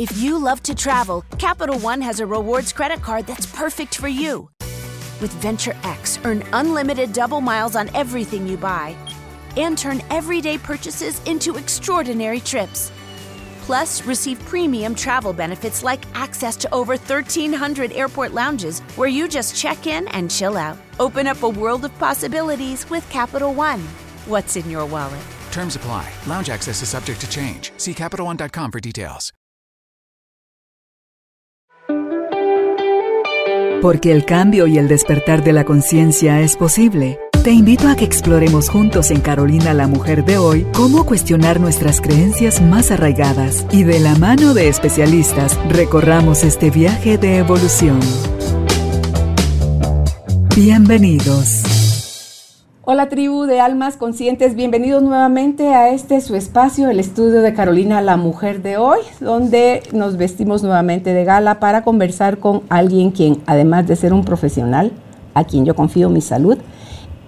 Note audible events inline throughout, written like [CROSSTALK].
If you love to travel, Capital One has a rewards credit card that's perfect for you. With Venture X, earn unlimited double miles on everything you buy and turn everyday purchases into extraordinary trips. Plus, receive premium travel benefits like access to over 1,300 airport lounges where you just check in and chill out. Open up a world of possibilities with Capital One. What's in your wallet? Terms apply. Lounge access is subject to change. See CapitalOne.com for details. Porque el cambio y el despertar de la conciencia es posible. Te invito a que exploremos juntos en Carolina la Mujer de hoy cómo cuestionar nuestras creencias más arraigadas y de la mano de especialistas recorramos este viaje de evolución. Bienvenidos. Hola tribu de almas conscientes, bienvenidos nuevamente a este su espacio, el estudio de Carolina la Mujer de hoy, donde nos vestimos nuevamente de gala para conversar con alguien quien, además de ser un profesional, a quien yo confío mi salud,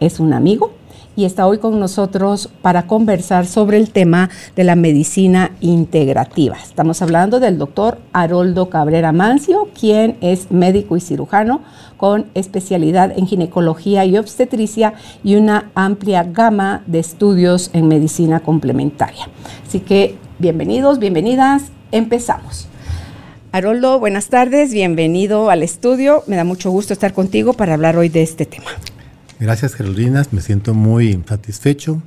es un amigo y está hoy con nosotros para conversar sobre el tema de la medicina integrativa. Estamos hablando del doctor Haroldo Cabrera Mancio, quien es médico y cirujano con especialidad en ginecología y obstetricia y una amplia gama de estudios en medicina complementaria. Así que bienvenidos, bienvenidas, empezamos. Haroldo, buenas tardes, bienvenido al estudio. Me da mucho gusto estar contigo para hablar hoy de este tema. Gracias Carolina, me siento muy satisfecho,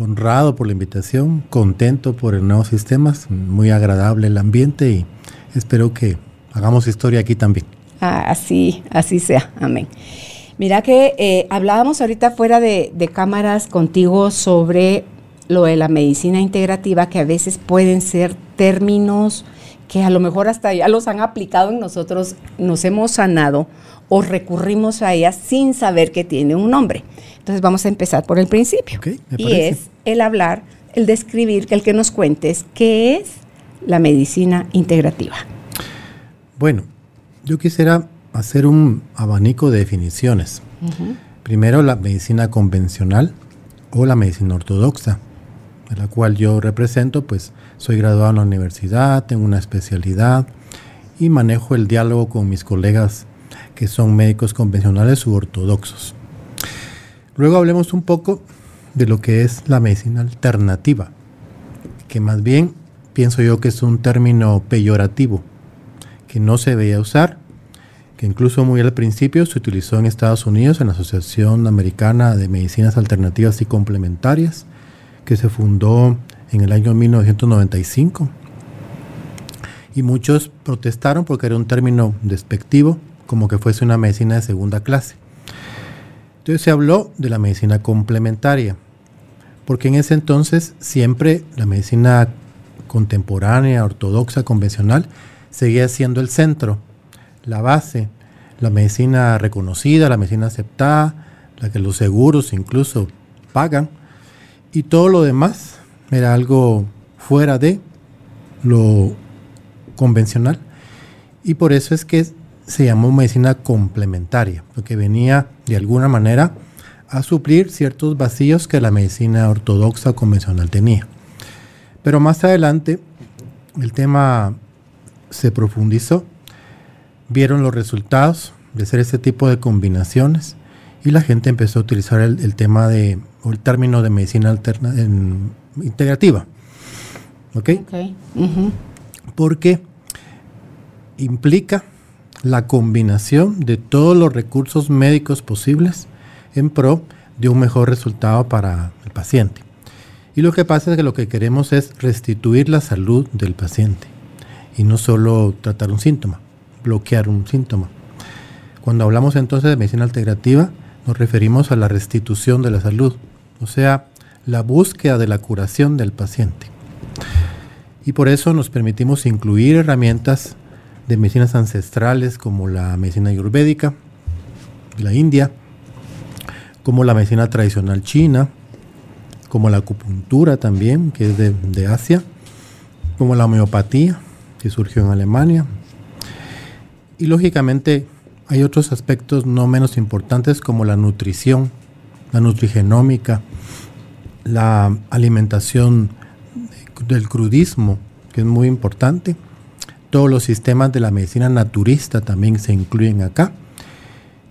honrado por la invitación, contento por el nuevo sistema, muy agradable el ambiente y espero que hagamos historia aquí también. Ah, así, así sea, amén. Mira que eh, hablábamos ahorita fuera de, de cámaras contigo sobre lo de la medicina integrativa, que a veces pueden ser términos que a lo mejor hasta ya los han aplicado en nosotros, nos hemos sanado o recurrimos a ella sin saber que tiene un nombre. Entonces vamos a empezar por el principio. y es el hablar, el describir, el que nos cuentes qué es la medicina integrativa. Bueno, yo quisiera hacer un abanico de definiciones. Primero la medicina convencional o la medicina ortodoxa, de la cual yo represento, pues soy graduado en la universidad, tengo una especialidad y manejo el diálogo con mis colegas que son médicos convencionales u ortodoxos. Luego hablemos un poco de lo que es la medicina alternativa, que más bien pienso yo que es un término peyorativo, que no se veía usar, que incluso muy al principio se utilizó en Estados Unidos en la Asociación Americana de Medicinas Alternativas y Complementarias, que se fundó en el año 1995. Y muchos protestaron porque era un término despectivo como que fuese una medicina de segunda clase. Entonces se habló de la medicina complementaria, porque en ese entonces siempre la medicina contemporánea, ortodoxa, convencional, seguía siendo el centro, la base, la medicina reconocida, la medicina aceptada, la que los seguros incluso pagan, y todo lo demás era algo fuera de lo convencional. Y por eso es que se llamó medicina complementaria, porque venía de alguna manera a suplir ciertos vacíos que la medicina ortodoxa convencional tenía. Pero más adelante el tema se profundizó, vieron los resultados de hacer este tipo de combinaciones y la gente empezó a utilizar el, tema de, o el término de medicina alterna, integrativa. ¿Ok? okay. Porque implica la combinación de todos los recursos médicos posibles en pro de un mejor resultado para el paciente. Y lo que pasa es que lo que queremos es restituir la salud del paciente y no solo tratar un síntoma, bloquear un síntoma. Cuando hablamos entonces de medicina integrativa, nos referimos a la restitución de la salud, o sea, la búsqueda de la curación del paciente. Y por eso nos permitimos incluir herramientas de medicinas ancestrales como la medicina ayurvédica de la India, como la medicina tradicional china, como la acupuntura también, que es de, Asia, como la homeopatía, que surgió en Alemania. Y lógicamente hay otros aspectos no menos importantes como la nutrición, la nutrigenómica, la alimentación del crudismo, que es muy importante, Todos los sistemas de la medicina naturista también se incluyen acá.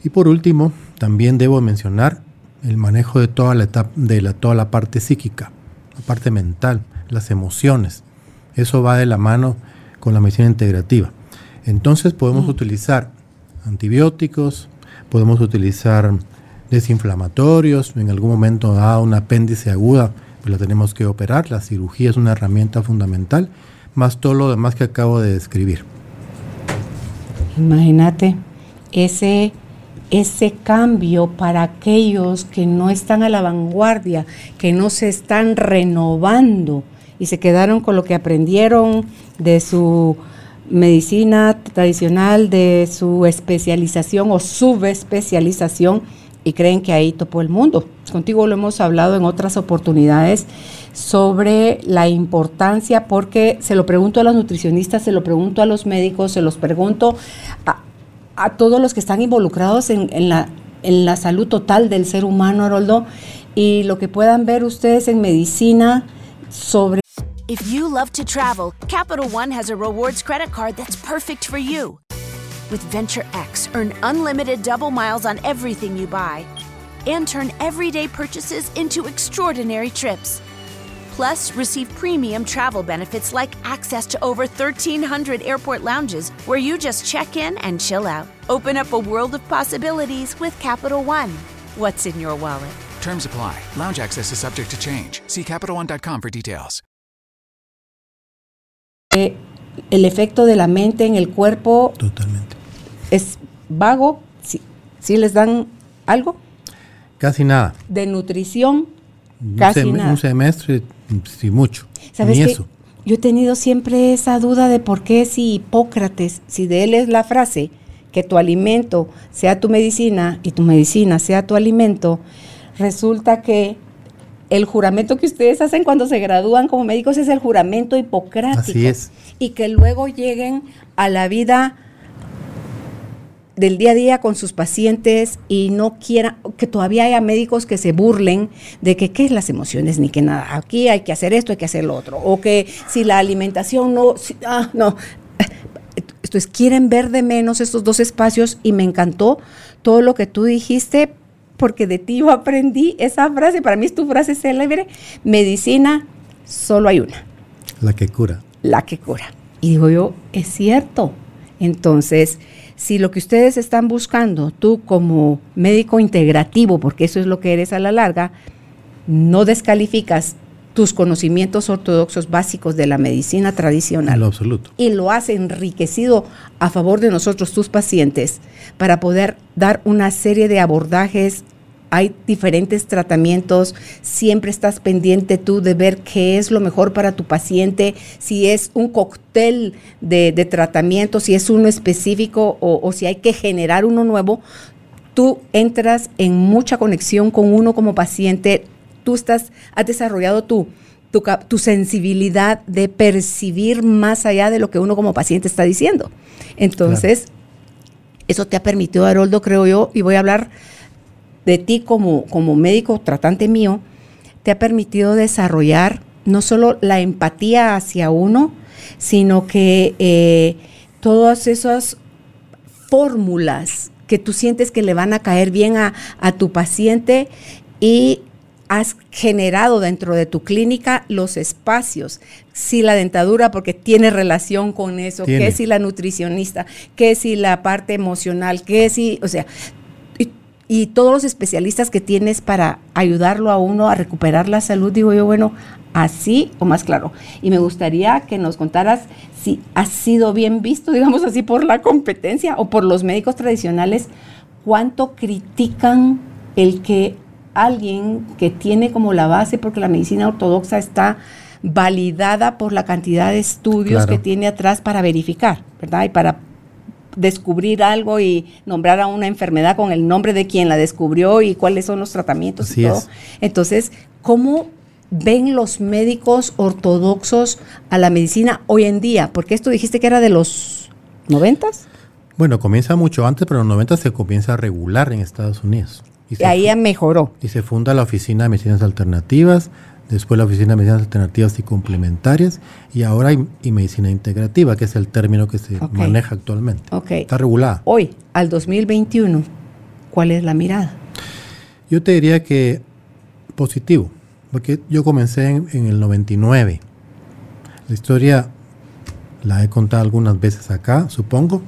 Y por último, también debo mencionar el manejo de toda la, etapa, de la, toda la parte psíquica, la parte mental, las emociones. Eso va de la mano con la medicina integrativa. Entonces podemos utilizar antibióticos, podemos utilizar desinflamatorios, en algún momento da un apéndice aguda, pues la tenemos que operar, la cirugía es una herramienta fundamental, más todo lo demás que acabo de describir. Imagínate ese ese cambio para aquellos que no están a la vanguardia, que no se están renovando y se quedaron con lo que aprendieron de su medicina tradicional, de su especialización o subespecialización y creen que ahí topó el mundo. Contigo lo hemos hablado en otras oportunidades sobre la importancia, porque se lo pregunto a los nutricionistas, se lo pregunto a los médicos, se los pregunto a, todos los que están involucrados en, la, en la salud total del ser humano, Haroldo, y lo que puedan ver ustedes en medicina sobre... If you love to travel, Capital One has a rewards credit card that's perfect for you. With Venture X, earn unlimited double miles on everything you buy and turn everyday purchases into extraordinary trips. Plus, receive premium travel benefits like access to over 1,300 airport lounges where you just check in and chill out. Open up a world of possibilities with Capital One. What's in your wallet? Terms apply. Lounge access is subject to change. See CapitalOne.com for details. Eh, el efecto de la mente en el cuerpo Totalmente. es vago. ¿Sí, sí les dan algo? Casi nada. De nutrición, Un casi sem- nada. Un semestre, sí, mucho. ¿Sabes Ni eso. Yo he tenido siempre esa duda de por qué si Hipócrates, si de él es la frase que tu alimento sea tu medicina y tu medicina sea tu alimento, resulta que el juramento que ustedes hacen cuando se gradúan como médicos es el juramento hipocrático. Así es. Y que luego lleguen a la vida del día a día con sus pacientes y no quieran, que todavía haya médicos que se burlen de que qué es las emociones ni que nada, aquí hay que hacer esto, hay que hacer lo otro, o que si la alimentación no, si- ah, no. Entonces quieren ver de menos estos dos espacios y me encantó todo lo que tú dijiste porque de ti yo aprendí esa frase, para mí es tu frase célebre, medicina, solo hay una La que cura. la que cura. Y digo yo, es cierto. Entonces, si lo que ustedes están buscando, tú como médico integrativo, porque eso es lo que eres a la larga, no descalificas tus conocimientos ortodoxos básicos de la medicina En tradicional lo absoluto. y lo has enriquecido a favor de nosotros, tus pacientes, para poder dar una serie de abordajes. Hay diferentes tratamientos, siempre estás pendiente tú de ver qué es lo mejor para tu paciente, si es un cóctel de, de tratamiento, si es uno específico o, o si hay que generar uno nuevo, tú entras en mucha conexión con uno como paciente, tú estás, has desarrollado tu, tu, sensibilidad de percibir más allá de lo que uno como paciente está diciendo. Entonces, eso te ha permitido, Haroldo, creo yo, y voy a hablar de ti como, como médico tratante mío, te ha permitido desarrollar no solo la empatía hacia uno, sino que eh, todas esas fórmulas que tú sientes que le van a caer bien a, a tu paciente y has generado dentro de tu clínica los espacios. Si la dentadura, porque tiene relación con eso, Tiene. que si la nutricionista, que si la parte emocional, que si, o sea, y, y todos los especialistas que tienes para ayudarlo a uno a recuperar la salud, digo yo, bueno, así o más claro. Y me gustaría que nos contaras si ha sido bien visto, [LAUGHS] digamos así, por la competencia o por los médicos tradicionales, cuánto critican el que alguien que tiene como la base, porque la medicina ortodoxa está validada por la cantidad de estudios Claro. que tiene atrás para verificar, ¿verdad? Y para descubrir algo y nombrar a una enfermedad con el nombre de quien la descubrió y cuáles son los tratamientos Así y todo. es. Entonces, ¿cómo ven los médicos ortodoxos a la medicina hoy en día? Porque esto dijiste que era de los noventas. Bueno, comienza mucho antes, pero en los 90 se comienza a regular en Estados Unidos. Y Y se ahí mejoró. y se funda la Oficina de Medicinas Alternativas después la Oficina de Medicinas Alternativas y Complementarias, y ahora hay y medicina integrativa, que es el término que se Ok. maneja actualmente. Ok. Está regulada. Hoy, al 2021, ¿cuál es la mirada? Yo te diría que positivo, porque yo comencé en, en el 99. La historia la he contado algunas veces acá, supongo.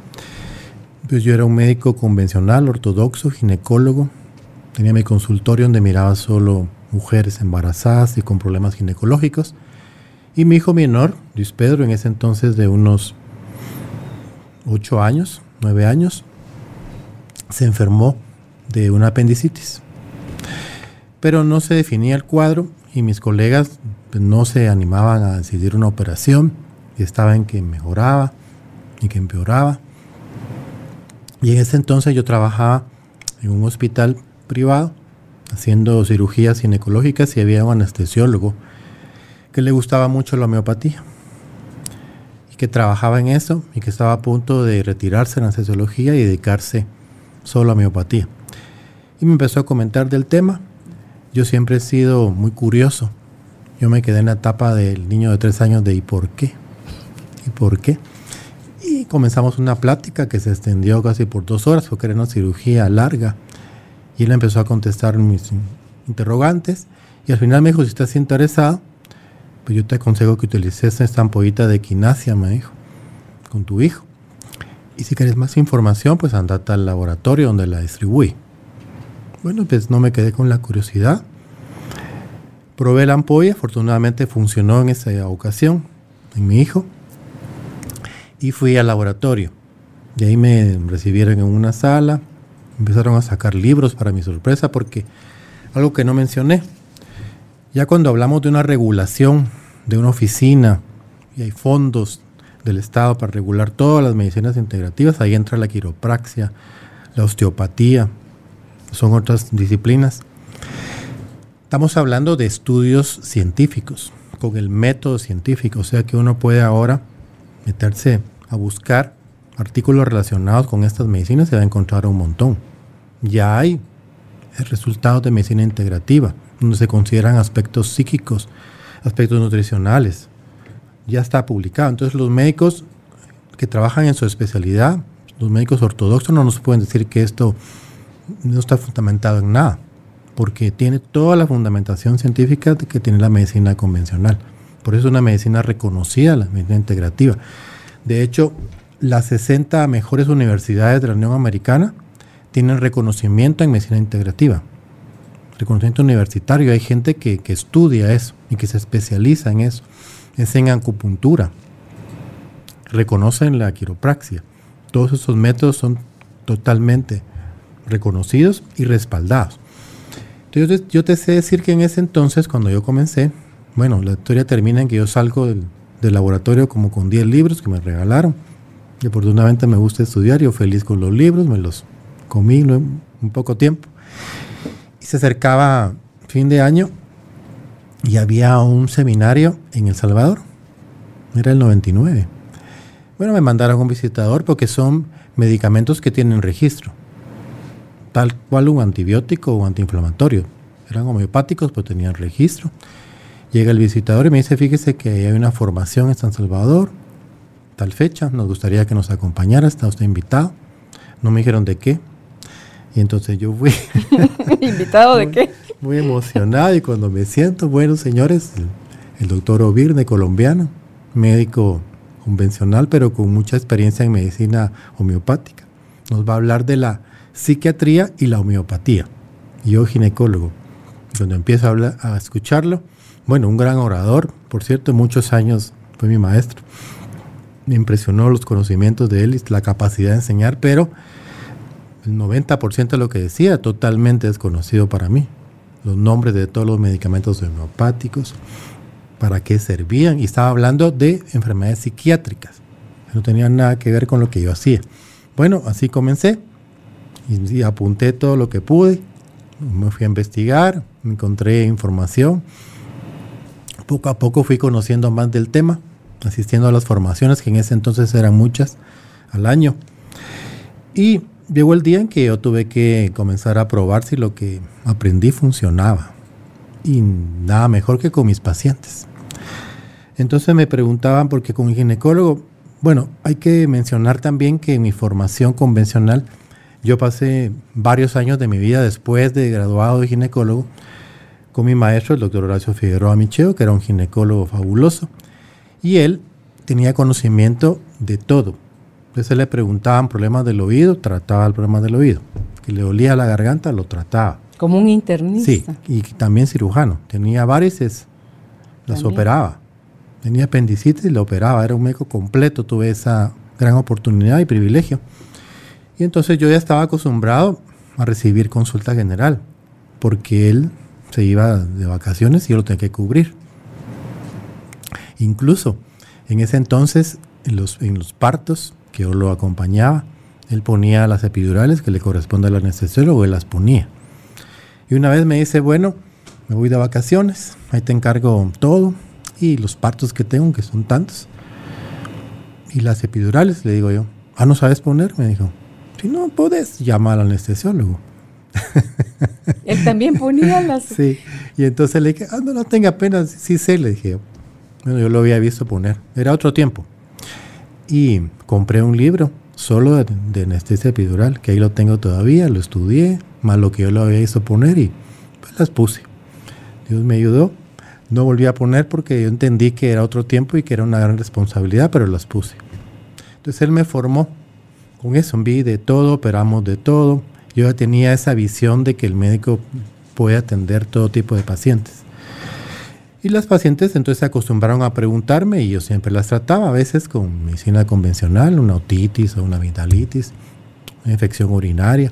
Pues yo era un médico convencional, ortodoxo, ginecólogo. Tenía mi consultorio donde miraba solo mujeres embarazadas y con problemas ginecológicos. Y mi hijo menor, Luis Pedro, en ese entonces de unos 8 años, 9 años, se enfermó de una apendicitis. Pero no se definía el cuadro y mis colegas pues, no se animaban a decidir una operación y estaban que mejoraba y que empeoraba. Y en ese entonces yo trabajaba en un hospital privado haciendo cirugías ginecológicas y había un anestesiólogo que le gustaba mucho la homeopatía y que trabajaba en eso y que estaba a punto de retirarse de la anestesiología y dedicarse solo a homeopatía. Y me empezó a comentar del tema. Yo siempre he sido muy curioso. Yo me quedé en la etapa del niño de tres años de ¿y por qué? ¿Y por qué? Y comenzamos una plática que se extendió casi por dos horas porque era una cirugía larga. Y él empezó a contestar mis interrogantes. Y al final me dijo, si estás interesado, pues yo te aconsejo que utilices esta ampollita de quinasia, me dijo, con tu hijo. Y si quieres más información, pues andate al laboratorio donde la distribuí. Bueno, pues no me quedé con la curiosidad. Probé la ampolla, afortunadamente funcionó en esa ocasión, en mi hijo. Y fui al laboratorio. De ahí me recibieron en una sala. Empezaron a sacar libros para mi sorpresa porque algo que no mencioné. Ya cuando hablamos de una regulación de una oficina y hay fondos del Estado para regular todas las medicinas integrativas, ahí entra la quiropraxia, la osteopatía, son otras disciplinas. Estamos hablando de estudios científicos, con el método científico, o sea que uno puede ahora meterse a buscar artículos relacionados con estas medicinas y va a encontrar un montón. Ya hay resultados de medicina integrativa, donde se consideran aspectos psíquicos, aspectos nutricionales. Ya está publicado. Entonces los médicos que trabajan en su especialidad, los médicos ortodoxos no nos pueden decir que esto no está fundamentado en nada, porque tiene toda la fundamentación científica que tiene la medicina convencional. Por eso es una medicina reconocida, la medicina integrativa. De hecho, las 60 mejores universidades de la Unión Americana tienen reconocimiento en medicina integrativa, reconocimiento universitario. Hay gente que, que estudia eso y que se especializa en eso. Es en acupuntura. Reconocen la quiropraxia. Todos esos métodos son totalmente reconocidos y respaldados. Entonces, yo te sé decir que en ese entonces, cuando yo comencé, bueno, la historia termina en que yo salgo del, laboratorio como con 10 libros que me regalaron. Y afortunadamente me gusta estudiar, yo feliz con los libros, me los comí ¿no? un poco tiempo. Y se acercaba fin de año y había un seminario en El Salvador. Era el 99. Bueno, me mandaron un visitador porque son medicamentos que tienen registro. Tal cual un antibiótico o antiinflamatorio. Eran homeopáticos, pero tenían registro. Llega el visitador y me dice, fíjese que hay una formación en San Salvador, tal fecha, nos gustaría que nos acompañara, está usted invitado. No me dijeron de qué. Y entonces yo fui [LAUGHS] ¿Invitado de qué? muy emocionado y cuando me siento, bueno, señores, el, el doctor Ovirne, colombiano, médico convencional, pero con mucha experiencia en medicina homeopática, nos va a hablar de la psiquiatría y la homeopatía. Yo ginecólogo. Cuando empiezo a, hablar, a escucharlo, bueno, un gran orador, por cierto, muchos años fue mi maestro. Me impresionó los conocimientos de él y la capacidad de enseñar, pero el 90% de lo que decía totalmente desconocido para mí. Los nombres de todos los medicamentos homeopáticos, para qué servían, y estaba hablando de enfermedades psiquiátricas. No tenía nada que ver con lo que yo hacía. Bueno, así comencé y, y apunté todo lo que pude. Me fui a investigar, encontré información. Poco a poco fui conociendo más del tema, asistiendo a las formaciones, que en ese entonces eran muchas al año. Y llegó el día en que yo tuve que comenzar a probar si lo que aprendí funcionaba. y nada mejor que con mis pacientes. Entonces me preguntaban, porque con un ginecólogo, bueno, hay que mencionar también que en mi formación convencional, yo pasé varios años de mi vida después de graduado de ginecólogo con mi maestro, el doctor Horacio Figueroa Micheo, que era un ginecólogo fabuloso, y él tenía conocimiento de todo. Entonces le preguntaban problemas del oído, trataba el problema del oído. Que le dolía la garganta, lo trataba. Como un internista. Sí, y también cirujano. Tenía varices, las operaba. Tenía apendicitis y la operaba. Era un médico completo. Tuve esa gran oportunidad y privilegio. Y entonces yo ya estaba acostumbrado a recibir consulta general, porque él se iba de vacaciones y yo lo tenía que cubrir. Incluso en ese entonces, en los, en los partos que yo lo acompañaba, él ponía las epidurales que le corresponde al anestesiólogo, él las ponía. Y una vez me dice, bueno, me voy de vacaciones, ahí te encargo todo y los partos que tengo, que son tantos. Y las epidurales, le digo yo, ah, ¿no sabes poner? Me dijo, si no puedes, llama al anestesiólogo. Él también ponía las... [LAUGHS] Sí, y entonces le dije, ah, no, no tenga pena, sí sé, le dije. Bueno, yo lo había visto poner, era otro tiempo. Y compré un libro solo de, anestesia epidural, que ahí lo tengo todavía, lo estudié, más lo que yo lo había visto poner y pues las puse. Dios me ayudó. No volví a poner porque yo entendí que era otro tiempo y que era una gran responsabilidad, pero las puse. Entonces él me formó con eso, vi de todo, operamos de todo. Yo tenía esa visión de que el médico puede atender todo tipo de pacientes. Y las pacientes entonces se acostumbraron a preguntarme y yo siempre las trataba, a veces con medicina convencional, una otitis o una amigdalitis, una infección urinaria.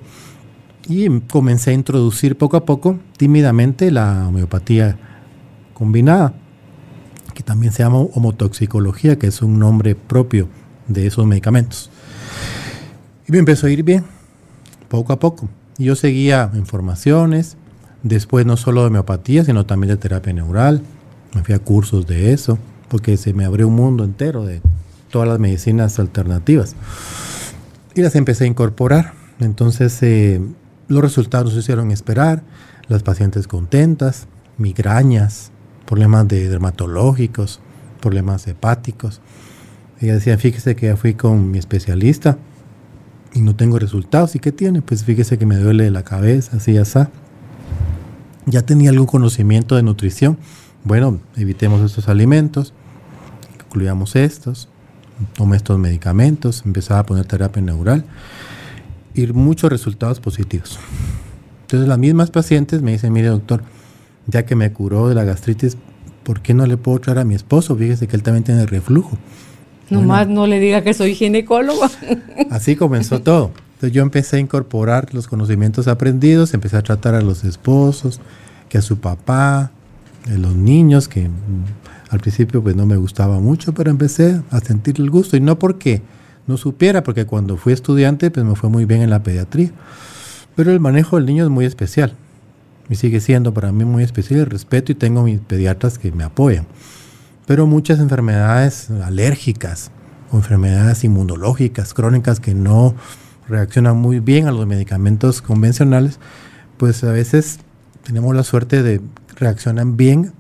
Y comencé a introducir poco a poco, tímidamente, la homeopatía combinada, que también se llama homotoxicología, que es un nombre propio de esos medicamentos. Y me empezó a ir bien, poco a poco. Yo seguía informaciones, después no solo de homeopatía, sino también de terapia neural, me fui a cursos de eso, porque se me abrió un mundo entero de todas las medicinas alternativas. Y las empecé a incorporar. Entonces eh, los resultados se hicieron esperar, las pacientes contentas, migrañas, problemas de dermatológicos, problemas hepáticos. Ella decía, fíjese que ya fui con mi especialista y no tengo resultados. ¿Y qué tiene? Pues fíjese que me duele la cabeza, así, así. Ya tenía algún conocimiento de nutrición bueno, evitemos estos alimentos, incluyamos estos, tome estos medicamentos, empezaba a poner terapia neural y muchos resultados positivos. Entonces las mismas pacientes me dicen, mire doctor, ya que me curó de la gastritis, ¿por qué no le puedo traer a mi esposo? Fíjese que él también tiene reflujo. Nomás no le diga que soy ginecólogo. [LAUGHS] Así comenzó todo. Entonces yo empecé a incorporar los conocimientos aprendidos, empecé a tratar a los esposos, que a su papá, de los niños, que mm, al principio pues no me gustaba mucho, pero empecé a sentir el gusto. Y no porque no supiera, porque cuando fui estudiante pues me fue muy bien en la pediatría. Pero el manejo del niño es muy especial. Y sigue siendo para mí muy especial el respeto y tengo mis pediatras que me apoyan. Pero muchas enfermedades alérgicas o enfermedades inmunológicas, crónicas que no reaccionan muy bien a los medicamentos convencionales, pues a veces tenemos la suerte de reaccionan bien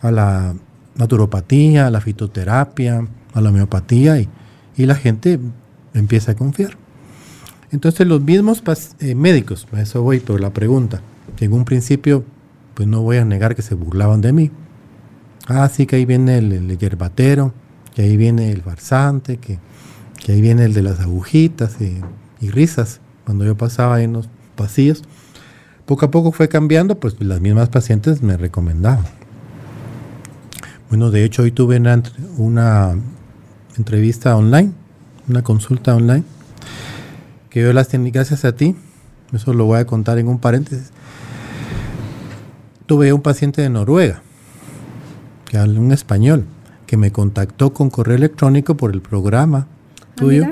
a la naturopatía, a la fitoterapia, a la homeopatía y, la gente empieza a confiar. Entonces los mismos eh, médicos, a eso voy por la pregunta, que en un principio pues no voy a negar que se burlaban de mí. Ah, sí, que ahí viene el, yerbatero, que ahí viene el farsante, que, ahí viene el de las agujitas y, y risas cuando yo pasaba en los pasillos. Poco a poco fue cambiando, pues las mismas pacientes me recomendaban. Bueno, de hecho hoy tuve una, entrevista online, una consulta online, que yo las tenía gracias a ti, eso lo voy a contar en un paréntesis. Tuve un paciente de Noruega, que habla un español, que me contactó con correo electrónico por el programa ah, tuyo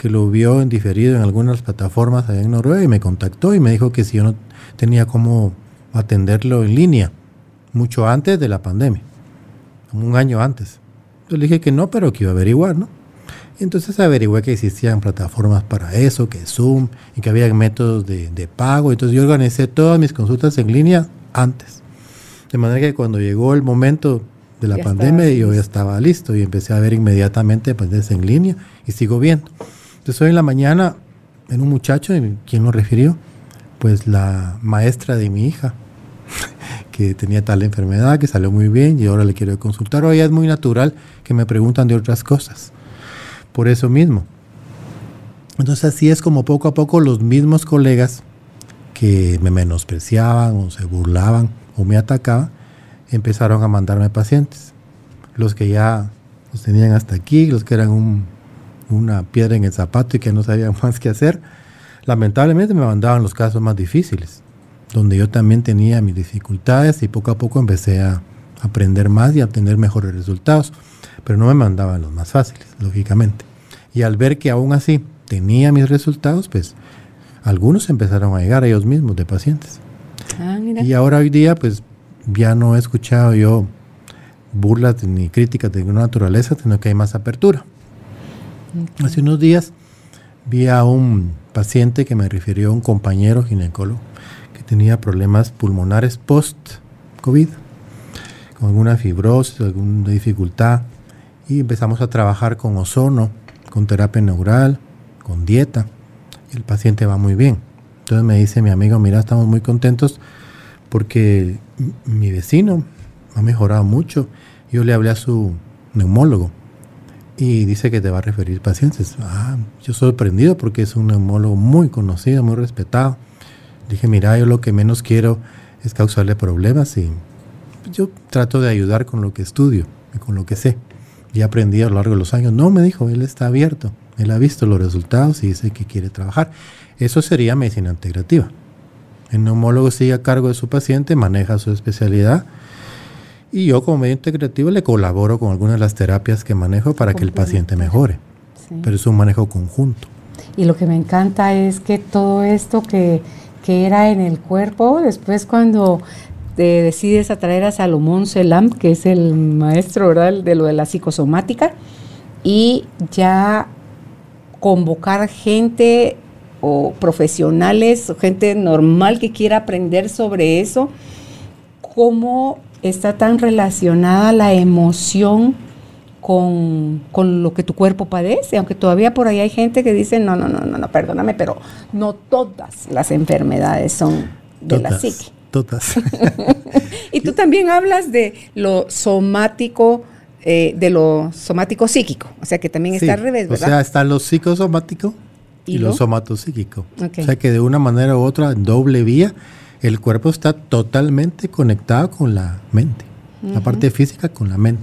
que lo vio en diferido en algunas plataformas allá en Noruega y me contactó y me dijo que si yo no tenía cómo atenderlo en línea, mucho antes de la pandemia, como un año antes. Yo le dije que no, pero que iba a averiguar, ¿no? Entonces averigué que existían plataformas para eso, que Zoom, y que había métodos de, de pago. Entonces yo organicé todas mis consultas en línea antes. De manera que cuando llegó el momento de la Ya pandemia yo ya estaba listo y empecé a ver inmediatamente pues en línea y sigo viendo. Entonces hoy en la mañana en un muchacho, ¿y ¿quién lo refirió? Pues la maestra de mi hija, [LAUGHS] que tenía tal enfermedad, que salió muy bien y ahora le quiero consultar. Hoy es muy natural que me preguntan de otras cosas. Por eso mismo. Entonces así es como poco a poco los mismos colegas que me menospreciaban o se burlaban o me atacaban, empezaron a mandarme pacientes. Los que ya los tenían hasta aquí, los que eran un- una piedra en el zapato y que no sabían [LAUGHS] más qué hacer, lamentablemente me mandaban los casos más difíciles, donde yo también tenía mis dificultades y poco a poco empecé a aprender más y a obtener mejores resultados, pero no me mandaban los más fáciles, lógicamente. Y al ver que aún así tenía mis resultados, pues algunos empezaron a llegar ellos mismos de pacientes. Ah, mira. Y ahora hoy día, pues ya no he escuchado yo burlas ni críticas de ninguna naturaleza, sino que hay más apertura. Hace unos días vi a un paciente que me refirió un compañero ginecólogo que tenía problemas pulmonares post-COVID, con alguna fibrosis, alguna dificultad, y empezamos a trabajar con ozono, con terapia neural, con dieta, el paciente va muy bien. Entonces me dice mi amigo, mira, estamos muy contentos porque mi vecino ha mejorado mucho. Yo le hablé a su neumólogo y dice que te va a referir pacientes. Ah, yo sorprendido porque es un neumólogo muy conocido, muy respetado. Dije, mira, yo lo que menos quiero es causarle problemas y yo trato de ayudar con lo que estudio y con lo que sé. Y aprendí a lo largo de los años. No, me dijo, él está abierto. Él ha visto los resultados y dice que quiere trabajar. Eso sería medicina integrativa. El neumólogo sigue a cargo de su paciente, maneja su especialidad y yo como medio integrativo le colaboro con algunas de las terapias que manejo para que el paciente mejore. Sí. Pero es un manejo conjunto. Y lo que me encanta es que todo esto que, que era en el cuerpo, después cuando te decides atraer a Salomón Selam, que es el maestro ¿verdad? de lo de la psicosomática, y ya convocar gente o profesionales o gente normal que quiera aprender sobre eso, cómo está tan relacionada la emoción con, con lo que tu cuerpo padece, aunque todavía por ahí hay gente que dice, no, no, no, no, no, perdóname, pero no todas las enfermedades son de la Todas, psique. todas. [LAUGHS] Y tú también hablas de lo somático, eh, de lo somático psíquico, o sea que también Sí, está al revés, O ¿verdad? sea, está lo psicosomático y, ¿Y lo lo? somatopsíquico. Ok. O sea que de una manera u otra, en doble vía, el cuerpo está totalmente conectado con la mente. La parte física con la mente.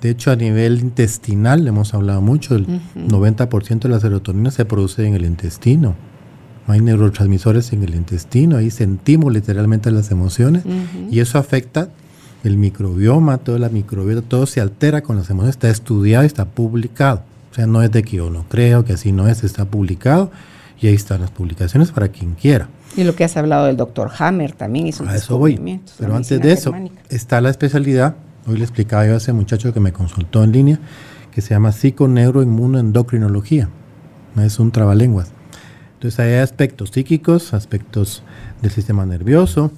De hecho, a nivel intestinal, hemos hablado mucho, el 90% de la serotonina se produce en el intestino. Hay neurotransmisores en el intestino, ahí sentimos literalmente las emociones y eso afecta el microbioma, toda la microbiota, todo se altera con las emociones, está estudiado y está publicado. O sea, no es de que yo no creo que así no es, está publicado y ahí están las publicaciones para quien quiera. Y lo que has hablado del doctor Hammer también y sus A eso voy. Pero antes de eso, germánica. está la especialidad, hoy le explicaba yo a ese muchacho que me consultó en línea, que se llama psiconeuroinmunoendocrinología. Es un trabalenguas. Entonces hay aspectos psíquicos, aspectos del sistema nervioso,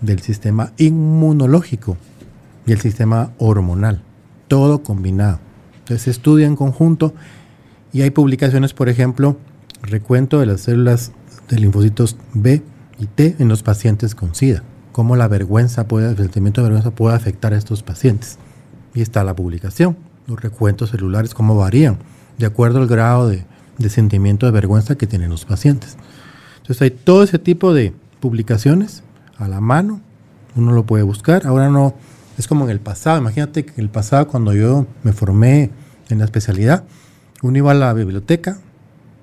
del sistema inmunológico y el sistema hormonal. Todo combinado. Entonces se estudia en conjunto y hay publicaciones, por ejemplo, recuento de las células de linfocitos B y T en los pacientes con SIDA. Cómo la vergüenza el sentimiento de vergüenza puede afectar a estos pacientes. Y está la publicación, los recuentos celulares, cómo varían de acuerdo al grado de, de sentimiento de vergüenza que tienen los pacientes. Entonces hay todo ese tipo de publicaciones a la mano, uno lo puede buscar. Ahora no, es como en el pasado, imagínate que en el pasado cuando yo me formé en la especialidad, uno iba a la biblioteca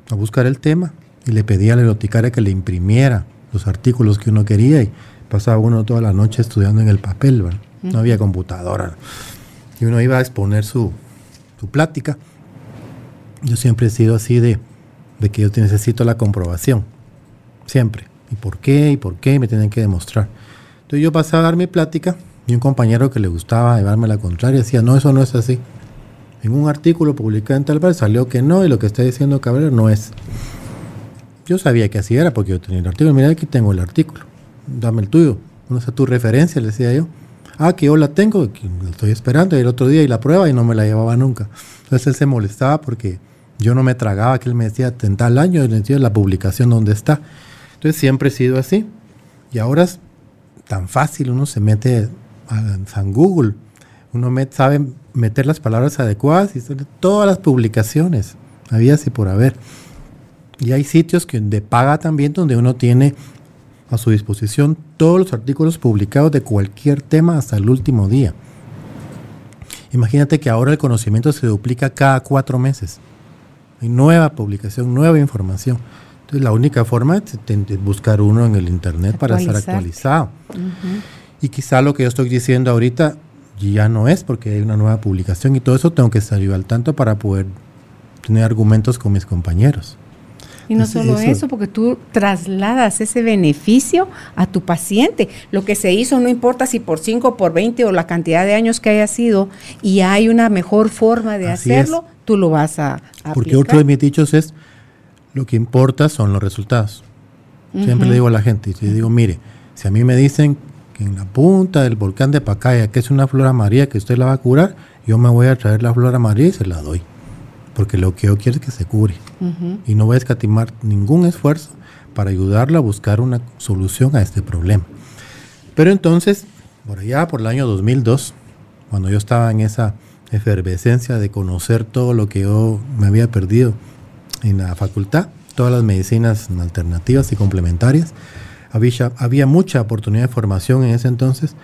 a buscar el tema y le pedía a la bibliotecaria que le imprimiera los artículos que uno quería y pasaba uno toda la noche estudiando en el papel, ¿verdad? no había computadora. Y uno iba a exponer su, su plática. Yo siempre he sido así de, de que yo necesito la comprobación, siempre. ¿Y por qué? ¿Y por qué? Me tienen que demostrar. Entonces yo pasaba a dar mi plática y un compañero que le gustaba llevarme la contraria decía, no, eso no es así. En un artículo publicado en tal parte salió que no y lo que está diciendo Cabrera no es. Yo sabía que así era porque yo tenía el artículo. Mira, aquí tengo el artículo. Dame el tuyo. ¿Dónde está tu referencia? Le decía yo. Ah, que yo la tengo, que estoy esperando, y el otro día y la prueba y no me la llevaba nunca. Entonces él se molestaba porque yo no me tragaba que él me decía en tal año, y le decía la publicación donde está. Entonces siempre he sido así. Y ahora es tan fácil, uno se mete a San Google, uno sabe meter las palabras adecuadas y todas las publicaciones, había así por haber. Y hay sitios que de paga también donde uno tiene a su disposición todos los artículos publicados de cualquier tema hasta el último día. Imagínate que ahora el conocimiento se duplica cada cuatro meses. Hay nueva publicación, nueva información. Entonces la única forma es buscar uno en el Internet para estar actualizado. Y quizá lo que yo estoy diciendo ahorita ya no es porque hay una nueva publicación y todo eso tengo que estar yo al tanto para poder tener argumentos con mis compañeros. Y no solo eso. porque tú trasladas ese beneficio a tu paciente. Lo que se hizo no importa si por 5, por 20 o la cantidad de años que haya sido y hay una mejor forma de hacerlo, tú lo vas a, Porque otro de mis dichos es, lo que importa son los resultados. Siempre le digo a la gente, y digo, mire, si a mí me dicen que en la punta del volcán de Pacaya, que es una flor amarilla que usted la va a curar, yo me voy a traer la flor amarilla y se la doy. Porque lo que yo quiero es que se cure. Y no voy a escatimar ningún esfuerzo para ayudarla a buscar una solución a este problema. Pero entonces, por allá, por el año 2002, cuando yo estaba en esa efervescencia de conocer todo lo que yo me había perdido en la facultad, todas las medicinas alternativas y complementarias, había, había mucha oportunidad de formación en ese entonces,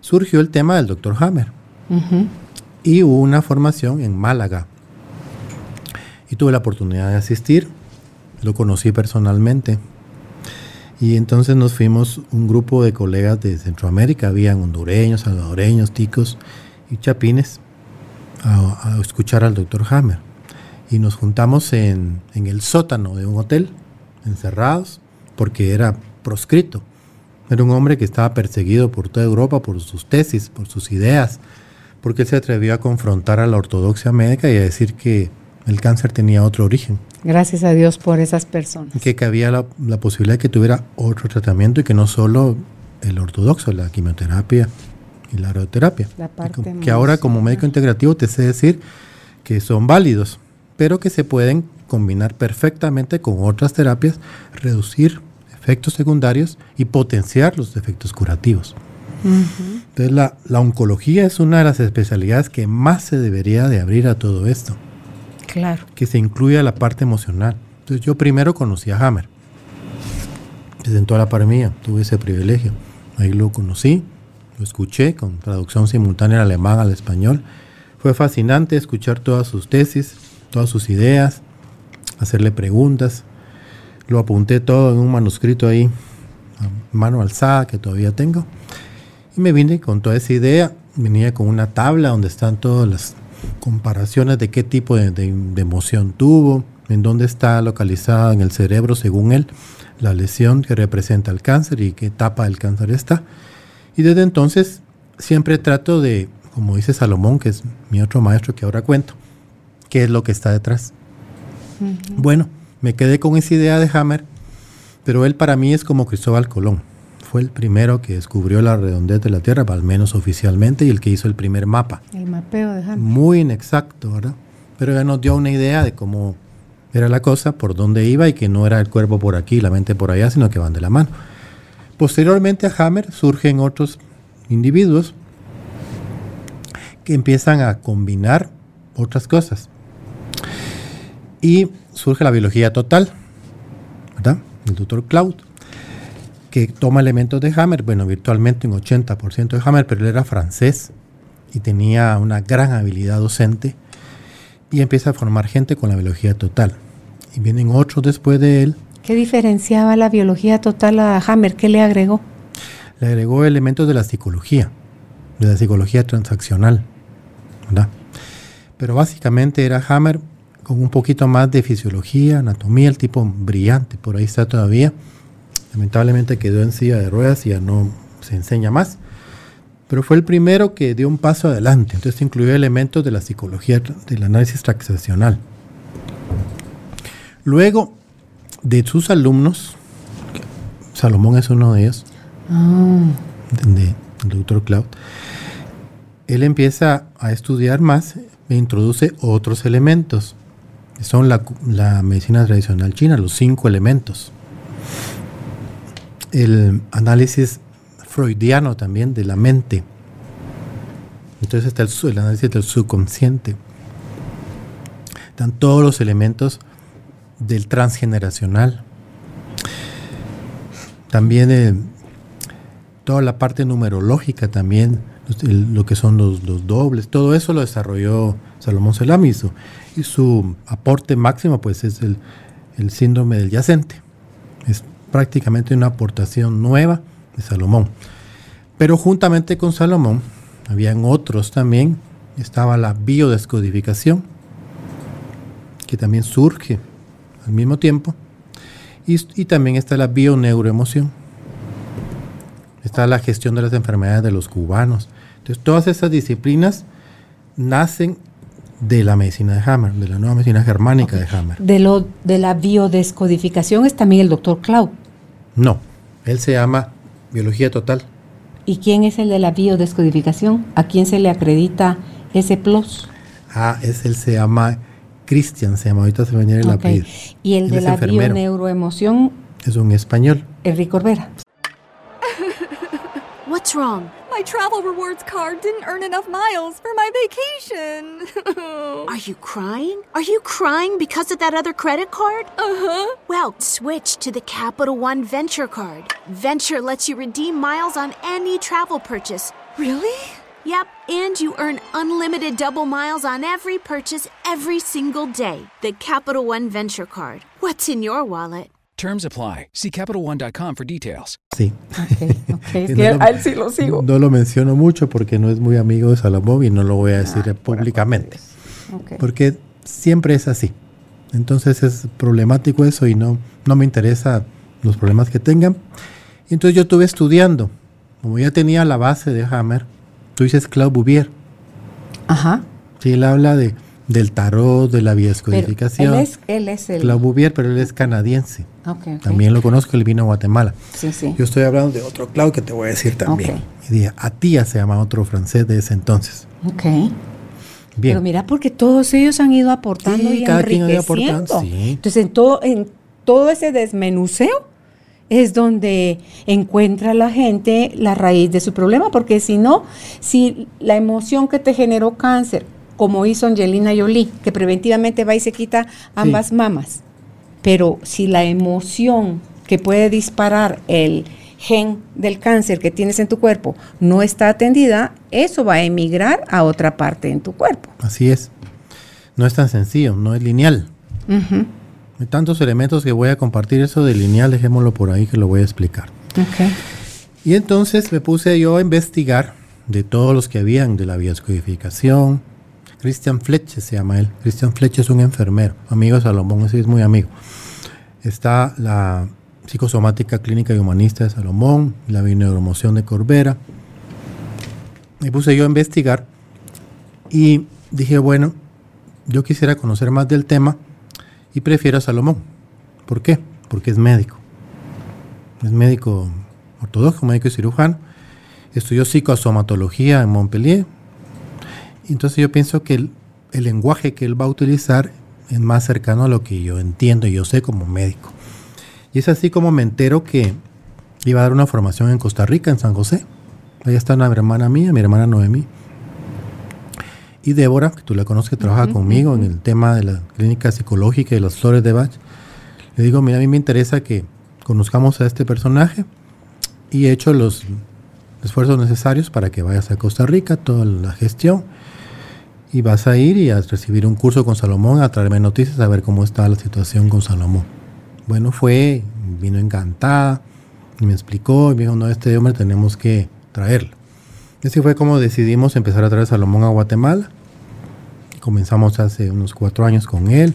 surgió el tema del doctor Hammer. Y hubo una formación en Málaga. Y tuve la oportunidad de asistir, lo conocí personalmente. Y entonces nos fuimos un grupo de colegas de Centroamérica, habían hondureños, salvadoreños, ticos y chapines, a, escuchar al doctor Hammer. Y nos juntamos en, en el sótano de un hotel, encerrados, porque era proscrito. Era un hombre que estaba perseguido por toda Europa por sus tesis, por sus ideas, porque él se atrevió a confrontar a la ortodoxia médica y a decir que el cáncer tenía otro origen. Gracias a Dios por esas personas. Que, que había la, posibilidad de que tuviera otro tratamiento y que no solo el ortodoxo, la quimioterapia y la radioterapia. que ahora como médico integrativo te sé decir que son válidos, pero que se pueden combinar perfectamente con otras terapias, reducir efectos secundarios y potenciar los efectos curativos. Entonces la, la, oncología es una de las especialidades que más se debería de abrir a todo esto. Claro. Que se incluya la parte emocional. Entonces yo primero conocí a Hammer. Desde a la par mía, tuve ese privilegio. Ahí lo conocí, lo escuché con traducción simultánea al alemán al español. Fue fascinante escuchar todas sus tesis, todas sus ideas, hacerle preguntas, lo apunté todo en un manuscrito ahí, mano alzada, que todavía tengo. Y me vine con toda esa idea. Venía con una tabla donde están todas las comparaciones de qué tipo de, emoción tuvo, en dónde está localizada en el cerebro, según él, la lesión que representa el cáncer y qué etapa del cáncer está. Y desde entonces siempre trato de, como dice Salomón, que es mi otro maestro que ahora cuento, qué es lo que está detrás. Bueno, me quedé con esa idea de Hammer, pero él para mí es como Cristóbal Colón. Fue el primero que descubrió la redondez de la Tierra, al menos oficialmente, y el que hizo el primer mapa. El mapeo de Hammer. Muy inexacto, ¿verdad? Pero ya nos dio una idea de cómo era la cosa, por dónde iba y que no era el cuerpo por aquí y la mente por allá, sino que van de la mano. Posteriormente a Hammer surgen otros individuos que empiezan a combinar otras cosas. Y surge la biología total, ¿verdad? El doctor Cloud, que toma elementos de Hammer, bueno, virtualmente un 80% de Hammer, pero él era francés y tenía una gran habilidad docente y empieza a formar gente con la biología total. Y vienen otros después de él. ¿Qué diferenciaba la biología total a Hammer? ¿Qué le agregó? Le agregó elementos de la psicología, de la psicología transaccional, ¿verdad? Pero básicamente era Hammer con un poquito más de fisiología, anatomía, el tipo brillante, por ahí está todavía. Lamentablemente quedó en silla de ruedas y ya no se enseña más. Pero fue el primero que dio un paso adelante. Entonces incluyó elementos de la psicología, del análisis transaccional. Luego, de sus alumnos, Salomón es uno de ellos, ah. del doctor Cloud, él empieza a estudiar más e introduce otros elementos. Son la, medicina tradicional china, los cinco elementos. El análisis freudiano también de la mente. Entonces está el, análisis del subconsciente. Están todos los elementos del transgeneracional. También eh, toda la parte numerológica también, lo que son los, dobles, todo eso lo desarrolló Salomón Selam y su aporte máximo pues es el, el síndrome del yacente. Es prácticamente una aportación nueva de Salomón. Pero juntamente con Salomón, habían otros también, estaba la biodescodificación, que también surge al mismo tiempo, y, y también está la bioneuroemoción, está la gestión de las enfermedades de los cubanos. Entonces, todas esas disciplinas nacen de la medicina de Hammer, de la nueva medicina germánica de Hammer. De, lo, de la biodescodificación es también el doctor Clau. No, él se llama biología total. ¿Y quién es el de la biodescodificación? ¿A quién se le acredita ese plus? Ah, es él se llama Christian, se llama, ahorita se me viene el Ok. apellido. Y el Él de la bioneuroemoción, Es un español. Enrique Orbera. What's wrong? My travel rewards card didn't earn enough miles for my vacation. [LAUGHS] Are you crying? Are you crying because of that other credit card? uh huh. Well, switch to the Capital One Venture Card. Venture lets you redeem miles on any travel purchase. Really? Yep, and you earn unlimited double miles on every purchase every single day. The Capital One Venture Card. What's in your wallet? Terms apply. See CapitalOne.com for details. Sí. Ok, ok, [LAUGHS] es Y que no lo- a él sí lo sigo. No lo menciono mucho porque no es muy amigo de Salomón y no lo voy a decir Ah, públicamente. Ok. Porque siempre es así. Entonces es problemático eso y no, no me interesa los problemas que tengan. Entonces yo estuve estudiando. Como ya tenía la base de Hammer, tú dices Claude Bouvier. Ajá. Sí, él habla de, del tarot, de la biodescodificación. él es, él es el... Claude Bouvier, pero él es canadiense. Ok, ok. También lo conozco, él vino a Guatemala. Sí, sí. Yo estoy hablando de otro Claude que te voy a decir también. Ok. Y dije, Atía se llama otro francés de ese entonces. Ok. Bien. Pero mira, porque todos ellos han ido aportando Sí, y cada quien ha ido enriqueciendo. aportando, sí. Entonces, en todo, en todo ese desmenuceo es donde encuentra la gente la raíz de su problema, porque si no, si la emoción que te generó cáncer, como hizo Angelina Jolie, que preventivamente va y se quita ambas mamas, pero si la emoción que puede disparar el gen del cáncer que tienes en tu cuerpo no está atendida, eso va a emigrar a otra parte en tu cuerpo. Así es. No es tan sencillo, no es lineal. Hay tantos elementos que voy a compartir. Eso de lineal, dejémoslo por ahí que lo voy a explicar. Ok. Y entonces me puse yo a investigar de todos los que habían de la biodescodificación. Christian Fletcher se llama él. Christian Fletcher es un enfermero, amigo de Salomón, ese es muy amigo. Está la psicosomática clínica y humanista de Salomón, la bineuromoción de Corbera. Me puse yo a investigar y dije, bueno, yo quisiera conocer más del tema y prefiero a Salomón. ¿Por qué? Porque es médico. Es médico ortodoxo, médico y cirujano. Estudió psicosomatología en Montpellier. Entonces yo pienso que el, el lenguaje que él va a utilizar es más cercano a lo que yo entiendo y yo sé como médico. Y es así como me entero que iba a dar una formación en Costa Rica, en San José. Ahí está una hermana mía, mi hermana Noemí. Y Débora, que tú la conoces, que trabaja conmigo en el tema de la clínica psicológica y las flores de Bach. Le digo, mira, a mí me interesa que conozcamos a este personaje y he hecho los esfuerzos necesarios para que vayas a Costa Rica, toda la gestión. Y vas a ir y a recibir un curso con Salomón, a traerme noticias, a ver cómo está la situación con Salomón. Bueno, fue, vino encantada, y me explicó, y me dijo, no, este hombre tenemos que traerlo. Así fue como decidimos empezar a traer a Salomón a Guatemala. Comenzamos hace unos cuatro años con él.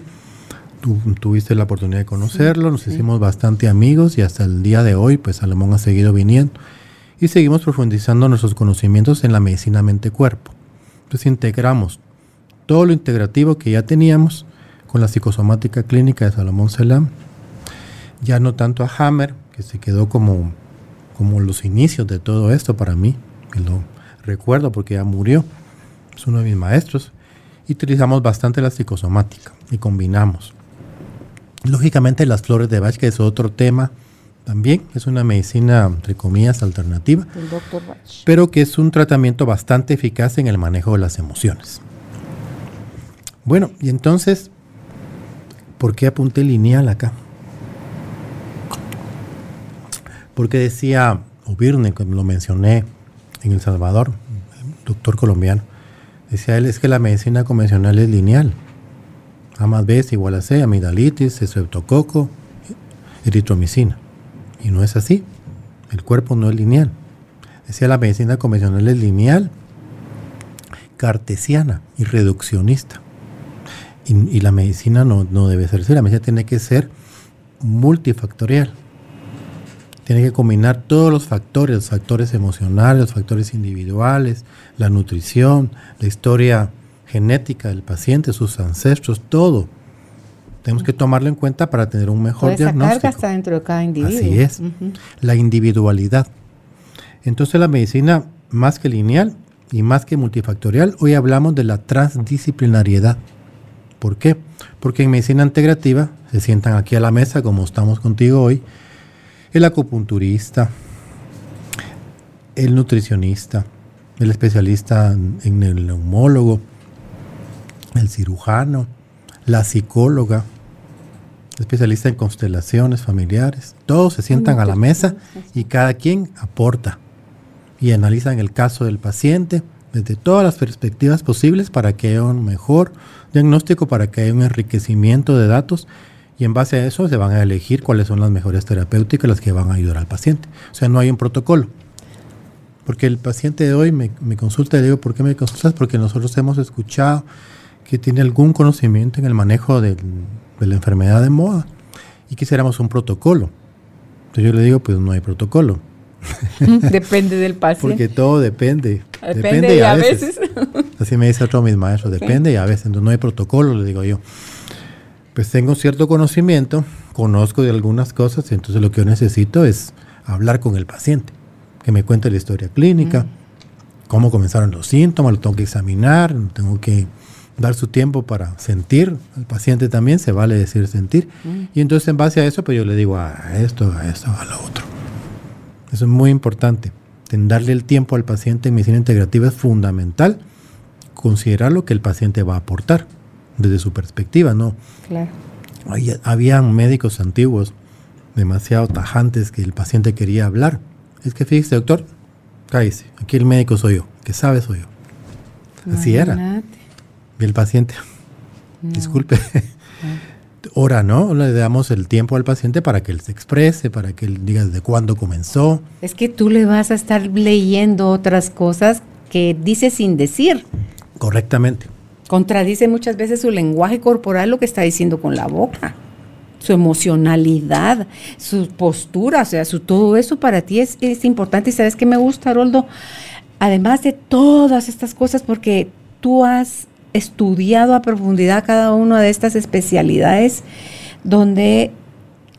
Tú tuviste la oportunidad de conocerlo, nos hicimos bastante amigos y hasta el día de hoy, pues Salomón ha seguido viniendo. Y seguimos profundizando nuestros conocimientos en la medicina mente-cuerpo. Entonces integramos todo lo integrativo que ya teníamos con la psicosomática clínica de Salomón Selam. Ya no tanto a Hammer, que se quedó como, como los inicios de todo esto para mí, que lo recuerdo porque ya murió. es uno de mis maestros, y utilizamos bastante la psicosomática y combinamos. Lógicamente las flores de Bach, que es otro tema también, es una medicina, entre comillas, alternativa, El doctor Bach. pero que es un tratamiento bastante eficaz en el manejo de las emociones. Bueno, y entonces, ¿por qué apunté lineal acá? Porque decía cuando lo mencioné en El Salvador, el doctor colombiano, decía él, es que la medicina convencional es lineal. A más B es igual a C, amigdalitis, estreptococo, eritromicina. Y no es así. El cuerpo no es lineal. Decía la medicina convencional es lineal, cartesiana y reduccionista. Y, y la medicina no, no debe ser así. La medicina tiene que ser multifactorial. Tiene que combinar todos los factores, los factores emocionales, los factores individuales, la nutrición, la historia genética del paciente, sus ancestros, todo. Tenemos que tomarlo en cuenta para tener un mejor Toda esa carga diagnóstico. está dentro de cada individuo. Así es. La individualidad. Entonces la medicina, más que lineal y más que multifactorial, hoy hablamos de la transdisciplinariedad. ¿Por qué? Porque en medicina integrativa se sientan aquí a la mesa, como estamos contigo hoy, el acupunturista, el nutricionista, el especialista en el neumólogo, el cirujano, la psicóloga, especialista en constelaciones familiares. Todos se sientan a la mesa y cada quien aporta y analizan el caso del paciente desde todas las perspectivas posibles para que haya un mejor diagnóstico, para que haya un enriquecimiento de datos y en base a eso se van a elegir cuáles son las mejores terapéuticas las que van a ayudar al paciente. O sea, no hay un protocolo. Porque el paciente de hoy me, me consulta y le digo, ¿por qué me consultas? Porque nosotros hemos escuchado que tiene algún conocimiento en el manejo del- de la enfermedad de moda y quisiéramos un protocolo. Entonces yo le digo, pues no hay protocolo, [LAUGHS] Depende del paciente. porque todo depende. Depende, y a veces. [LAUGHS] Así me dice otro de mis maestros, depende y a veces. Entonces no hay protocolo, le digo yo. Pues tengo cierto conocimiento, conozco de algunas cosas, y entonces lo que yo necesito es hablar con el paciente, que me cuente la historia clínica, cómo comenzaron los síntomas, lo tengo que examinar, tengo que dar su tiempo para sentir, al paciente también se vale decir sentir, y entonces en base a eso pues yo le digo a esto, a esto, a lo otro. Eso es muy importante. En darle el tiempo al paciente en medicina integrativa es fundamental considerar lo que el paciente va a aportar desde su perspectiva, ¿no? Claro. Había- habían médicos antiguos demasiado tajantes que el paciente quería hablar. Es que fíjese, doctor, cállese, aquí el médico soy yo, que sabe soy yo. Así era. Y el paciente, disculpe, ahora no, le damos el tiempo al paciente para que él se exprese, para que él diga desde cuándo comenzó. Es que tú le vas a estar leyendo otras cosas que dice sin decir. Correctamente. Contradice muchas veces su lenguaje corporal lo que está diciendo con la boca. Su emocionalidad, su postura, o sea, su, todo eso para ti es, es importante. Y sabes que me gusta, Haroldo, además de todas estas cosas, porque tú has estudiado a profundidad cada una de estas especialidades, donde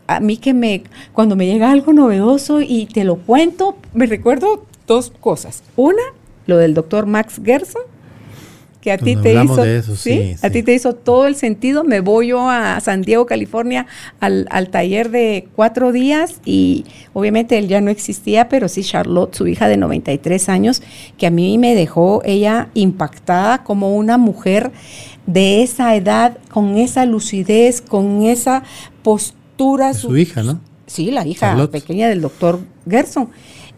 a mí que me, cuando me llega algo novedoso y te lo cuento, me recuerdo dos cosas. Una, lo del doctor Max Gerson, que a ti te hizo, eso, sí, a sí. ti te hizo todo el sentido. Me voy yo a San Diego, California, al, al taller de cuatro días y obviamente él ya no existía, pero sí Charlotte, su hija de 93 años, que a mí me dejó ella impactada como una mujer de esa edad, con esa lucidez, con esa postura. Su hija, ¿no? Sí, la hija Charlotte. pequeña del doctor Gerson.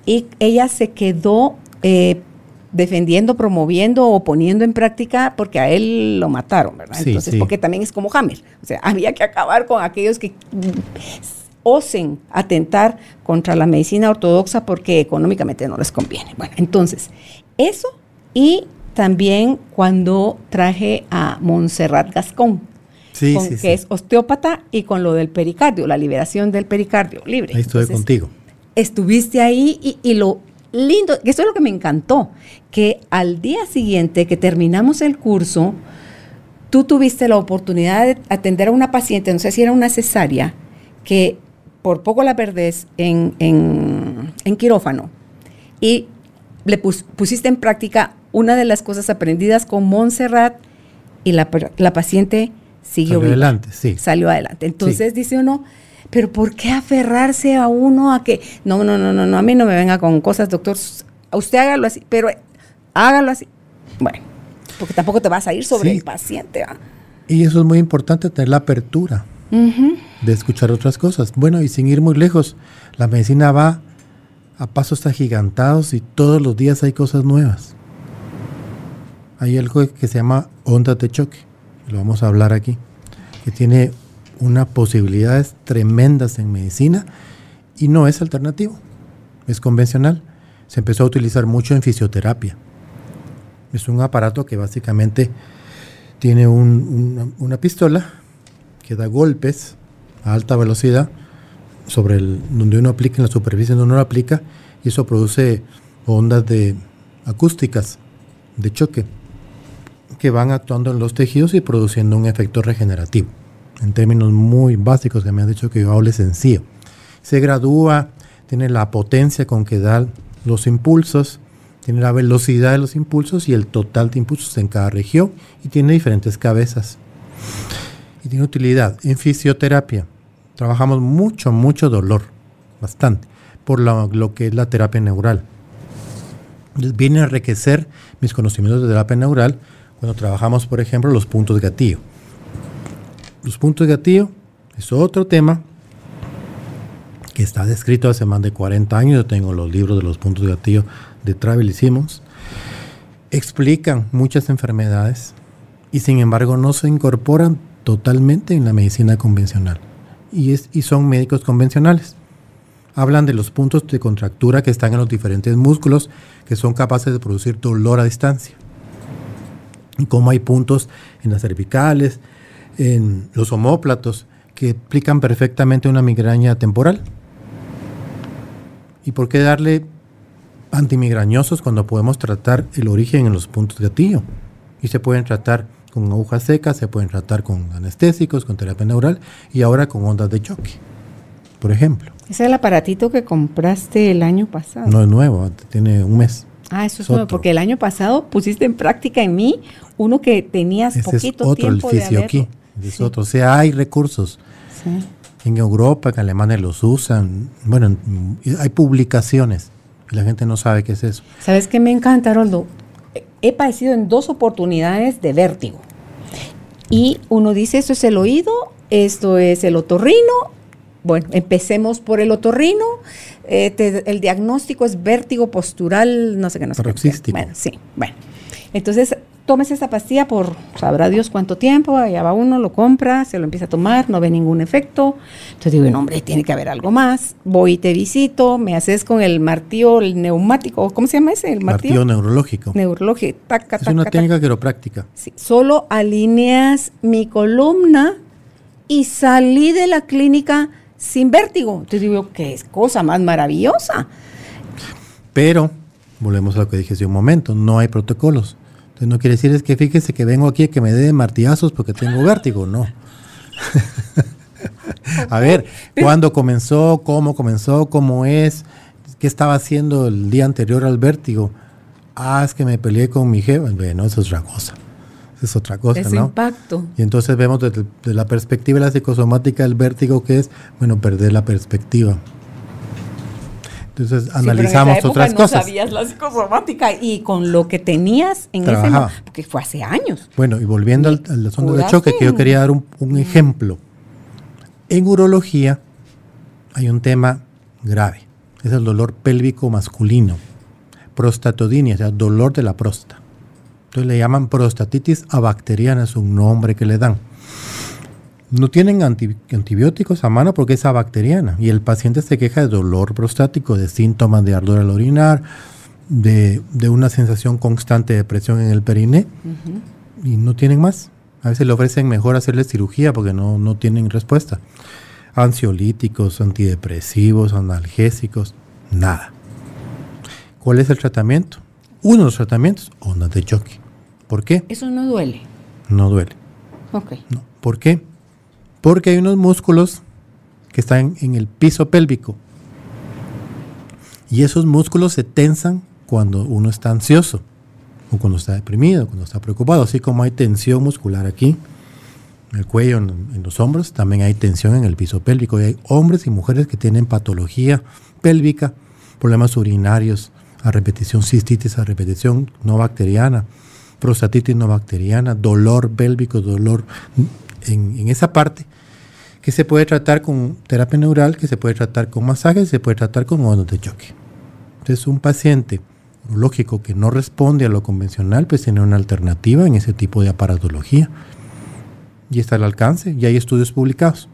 Y ella se quedó eh, defendiendo, promoviendo o poniendo en práctica porque a él lo mataron, ¿verdad? Sí, Entonces, sí. porque también es como Hammer. O sea, [LAUGHS] había que acabar con aquellos que osen atentar contra la medicina ortodoxa porque económicamente no les conviene. Bueno, entonces, eso y también cuando traje a Montserrat Gascón, Sí, con- sí, que sí. es osteópata y con lo del pericardio, la liberación del pericardio libre. Ahí estuve Entonces, contigo. Estuviste ahí y, y lo lindo, que eso es lo que me encantó, que al día siguiente que terminamos el curso, tú tuviste la oportunidad de atender a una paciente, no sé si era una cesárea, que por poco la perdés en, en- en quirófano y le pus- pusiste en práctica una de las cosas aprendidas con Montserrat y la, la paciente siguió Salió adelante, sí. Salió adelante. Entonces dice uno, pero ¿por qué aferrarse a uno a que, no, no, no, no, no, a mí no me venga con cosas, doctor, a usted hágalo así, pero hágalo así. Bueno, porque tampoco te vas a ir sobre Sí. el paciente. Y eso es muy importante, tener la apertura de escuchar otras cosas. Bueno, y sin ir muy lejos, la medicina va a pasos agigantados y todos los días hay cosas nuevas. Hay algo que se llama ondas de choque, lo vamos a hablar aquí, que tiene unas posibilidades tremendas en medicina y no es alternativo, es convencional. Se empezó a utilizar mucho en fisioterapia. Es un aparato que básicamente tiene un- una, una pistola que da golpes a alta velocidad sobre el donde uno aplica en la superficie donde uno lo aplica y eso produce ondas de acústicas de choque que van actuando en los tejidos y produciendo un efecto regenerativo. En términos muy básicos que me han dicho que yo hable sencillo. Se gradúa, tiene la potencia con que da los impulsos, tiene la velocidad de los impulsos y el total de impulsos en cada región y tiene diferentes cabezas. Y tiene utilidad en fisioterapia. Trabajamos mucho, mucho dolor, bastante, por lo, que es la terapia neural. Viene a enriquecer mis conocimientos de terapia neural cuando trabajamos, por ejemplo, los puntos de gatillo. Los puntos de gatillo es otro tema que está descrito hace más de 40 años. Yo tengo los libros de los puntos de gatillo de Travel y Simmons. Explican muchas enfermedades y sin embargo no se incorporan totalmente en la medicina convencional. Y, es, y son médicos convencionales. Hablan de los puntos de contractura que están en los diferentes músculos que son capaces de producir dolor a distancia. Y cómo hay puntos en las cervicales, en los homóplatos, que explican perfectamente una migraña temporal. ¿Y por qué darle antimigrañosos cuando podemos tratar el origen en los puntos de gatillo? Y se pueden tratar con agujas secas, se pueden tratar con anestésicos, con terapia neural y ahora con ondas de choque, por ejemplo. Ese es el aparatito que compraste el año pasado. No es nuevo, tiene un mes. Ah, eso es Es nuevo, otro. porque el año pasado pusiste en práctica en mí uno que tenías Ese es poquito otro, el tiempo de Fisioki. haberlo. Es Sí. O sea, hay recursos. sí. En Europa, en Alemania los usan. Bueno, en- hay publicaciones y la gente no sabe qué es eso. ¿Sabes qué me encanta, Haroldo? He padecido en dos oportunidades de vértigo. Y uno dice, esto es el oído, esto es el otorrino. Bueno, empecemos por el otorrino. Eh, te- el diagnóstico es vértigo postural, no sé qué, no sé qué. Paroxístico. Bueno, sí, bueno. Entonces, tomes esta pastilla por sabrá Dios cuánto tiempo, allá va uno, lo compra, se lo empieza a tomar, no ve ningún efecto. Entonces digo, no, hombre, tiene que haber algo más. Voy y te visito, me haces con el martillo, el neumático, ¿cómo se llama ese? El Martillo martillo. neurológico. Neurológico, taca, es taca, una taca. técnica quiropráctica. Sí, solo alineas mi columna y salí de la clínica sin vértigo. Entonces digo, qué es cosa más maravillosa. Pero, volvemos a lo que dije hace un momento, no hay protocolos. Entonces no quiere decir es que fíjese que vengo aquí a que me dé martillazos porque tengo vértigo, no. [LAUGHS] a ver, ¿cuándo comenzó? ¿Cómo comenzó? ¿Cómo es? ¿Qué estaba haciendo el día anterior al vértigo? Ah, es que me peleé con mi jefa. Bueno, eso es otra cosa. Eso es otra cosa, Ese ¿no? impacto. Y entonces vemos desde, desde la perspectiva de la psicosomática el vértigo que es, bueno, perder la perspectiva. Entonces Sí, pero en analizamos esa época otras no cosas. sabías la psicosomática y con lo que tenías en ese momento, porque fue hace años. Bueno, y volviendo al, al asunto de Curaste. choque, que yo quería dar un, un ejemplo. En urología hay un tema grave, es el dolor pélvico masculino, prostatodinia, o sea, dolor de la próstata. Entonces le llaman prostatitis abacteriana, es un nombre que le dan. No tienen anti- antibióticos a mano porque es abacteriana y el paciente se queja de dolor prostático, de síntomas de ardor al orinar, de, de una sensación constante de presión en el periné y no tienen más. A veces le ofrecen mejor hacerle cirugía porque no, no tienen respuesta. Ansiolíticos, antidepresivos, analgésicos, nada. ¿Cuál es el tratamiento? Uno de los tratamientos, ondas de choque. ¿Por qué? Eso no duele. No duele. Ok. No. ¿Por qué? Porque hay unos músculos que están en el piso pélvico. Y esos músculos se tensan cuando uno está ansioso. o cuando está deprimido, cuando está preocupado, así como hay tensión muscular aquí, en el cuello, en, en los hombros, también hay tensión en el piso pélvico. Y hay hombres y mujeres que tienen patología pélvica, problemas urinarios a repetición, cistitis a repetición no bacteriana, prostatitis no bacteriana, dolor pélvico, dolor en, en esa parte que se puede tratar con terapia neural, que se puede tratar con masajes, se puede tratar con ondas de choque. Entonces, un paciente lógico que no responde a lo convencional, pues tiene una alternativa en ese tipo de aparatología. Y está al alcance, y hay estudios publicados.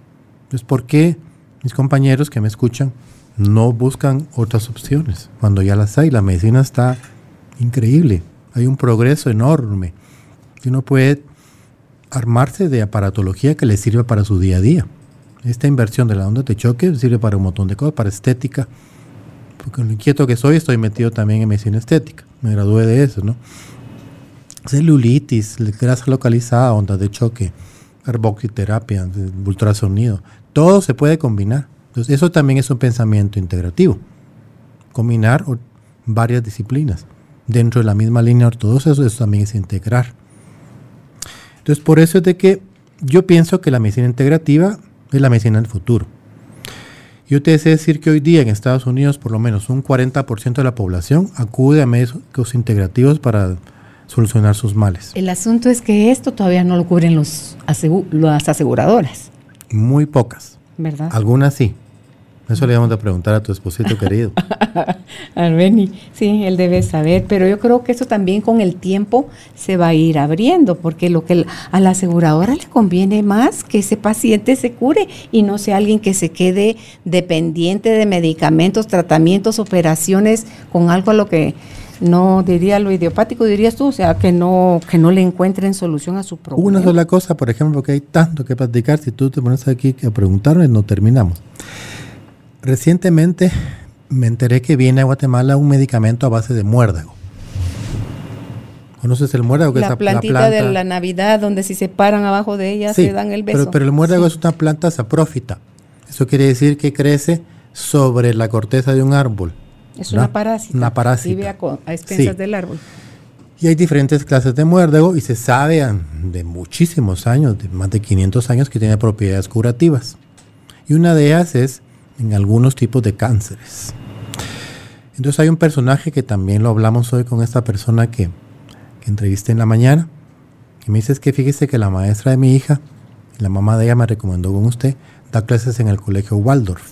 Entonces, ¿por qué mis compañeros que me escuchan no buscan otras opciones cuando ya las hay? La medicina está increíble, hay un progreso enorme. Uno puede armarse de aparatología que le sirva para su día a día. Esta inversión de la onda de choque sirve para un montón de cosas, para estética, porque lo inquieto que soy, estoy metido también en medicina estética. Me gradué de eso, ¿no? Celulitis, grasa localizada, ondas de choque, carboxiterapia, ultrasonido. Todo se puede combinar. Entonces, eso también es un pensamiento integrativo. Combinar varias disciplinas. Dentro de la misma línea ortodoxa, eso, eso también es integrar. Entonces, por eso es de que yo pienso que la medicina integrativa es la medicina del futuro. Yo te deseo decir que hoy día en Estados Unidos por lo menos un 40% de la población acude a médicos integrativos para solucionar sus males. El asunto es que esto todavía no lo cubren los asegu las aseguradoras. Muy pocas. ¿Verdad? Algunas sí. Eso le vamos a preguntar a tu esposito querido. [LAUGHS] Armeni, sí, él debe saber, pero yo creo que eso también con el tiempo se va a ir abriendo, porque lo que a la aseguradora le conviene más que ese paciente se cure y no sea alguien que se quede dependiente de medicamentos, tratamientos, operaciones con algo a lo que no diría lo idiopático, dirías tú, o sea, que no, que no le encuentren solución a su problema. Una sola cosa, por ejemplo, que hay tanto que platicar, si tú te pones aquí a preguntarme, no terminamos. Recientemente me enteré que viene a Guatemala un medicamento a base de muérdago. ¿Conoces el muérdago? Que la, es plantita la planta? de la Navidad, donde si se paran abajo de ella sí, se dan el beso. Pero, pero el muérdago sí. es una planta saprófita. Eso quiere decir que crece sobre la corteza de un árbol. Es ¿no? una parásita. Una parásita. Vive a, a expensas sí. del árbol. Y hay diferentes clases de muérdago y se sabe de muchísimos años, de más de 500 años, que tiene propiedades curativas. Y una de ellas es en algunos tipos de cánceres. Entonces hay un personaje que también lo hablamos hoy con esta persona que, que entrevisté en la mañana. Y me dice es que fíjese que la maestra de mi hija, la mamá de ella me recomendó con usted, da clases en el colegio Waldorf.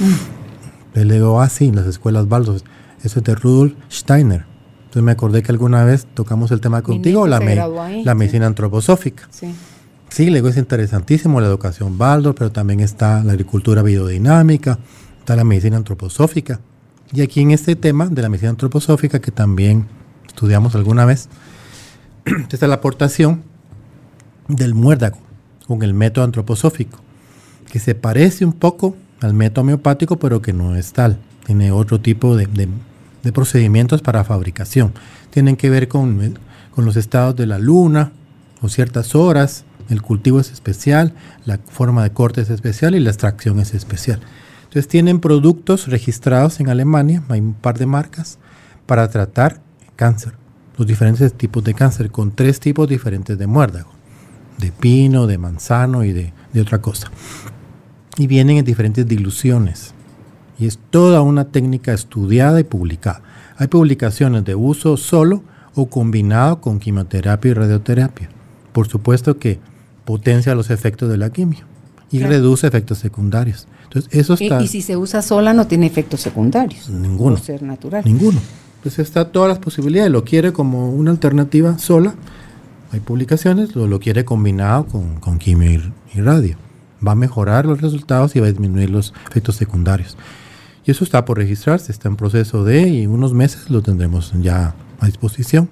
Mm. Le digo, ah, sí, en las escuelas Waldorf. Eso es de Rudolf Steiner. Entonces me acordé que alguna vez tocamos el tema contigo, la, me, la medicina antroposófica. Sí. Sí, le digo, es interesantísimo la educación Waldorf, pero también está la agricultura biodinámica, está la medicina antroposófica. Y aquí en este tema de la medicina antroposófica, que también estudiamos alguna vez, [CLEARS THROAT] está la aportación del muérdago con el método antroposófico, que se parece un poco al método homeopático, pero que no es tal. Tiene otro tipo de, de, de procedimientos para fabricación. Tienen que ver con, con los estados de la luna, o ciertas horas, el cultivo es especial, la forma de corte es especial y la extracción es especial. Entonces tienen productos registrados en Alemania, hay un par de marcas, para tratar cáncer, los diferentes tipos de cáncer, con tres tipos diferentes de muérdago, de pino, de manzano y de, de otra cosa. Y vienen en diferentes diluciones. Y es toda una técnica estudiada y publicada. Hay publicaciones de uso solo o combinado con quimioterapia y radioterapia. Por supuesto que potencia los efectos de la quimio y claro. reduce efectos secundarios. Entonces, eso está. Y, y, si se usa sola, no tiene efectos secundarios. Ninguno. Por ser natural. Ninguno. Entonces, está todas las posibilidades. Lo quiere como una alternativa sola. Hay publicaciones, lo, lo quiere combinado con, con quimio y, y, radio. Va a mejorar los resultados y va a disminuir los efectos secundarios. Y eso está por registrarse, está en proceso de, y en unos meses lo tendremos ya a disposición.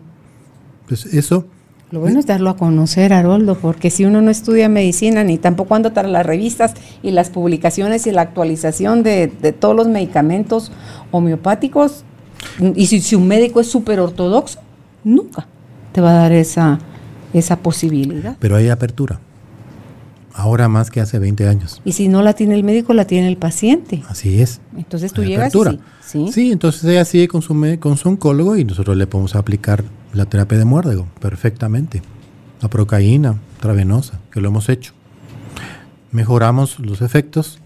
Entonces, eso lo bueno es darlo a conocer, Haroldo, porque si uno no estudia medicina ni tampoco anda tras las revistas y las publicaciones y la actualización de, todos los medicamentos homeopáticos, y si, si un médico es súper ortodoxo, nunca te va a dar esa, esa posibilidad. Pero hay apertura. Ahora más que hace 20 años. Y si no la tiene el médico, la tiene el paciente. Así es. Entonces tú Hay llegas apertura. y sí. ¿sí? Sí, entonces ella sigue con su, con su oncólogo y nosotros le podemos aplicar la terapia de muérdago perfectamente. La procaína intravenosa, que lo hemos hecho. Mejoramos los efectos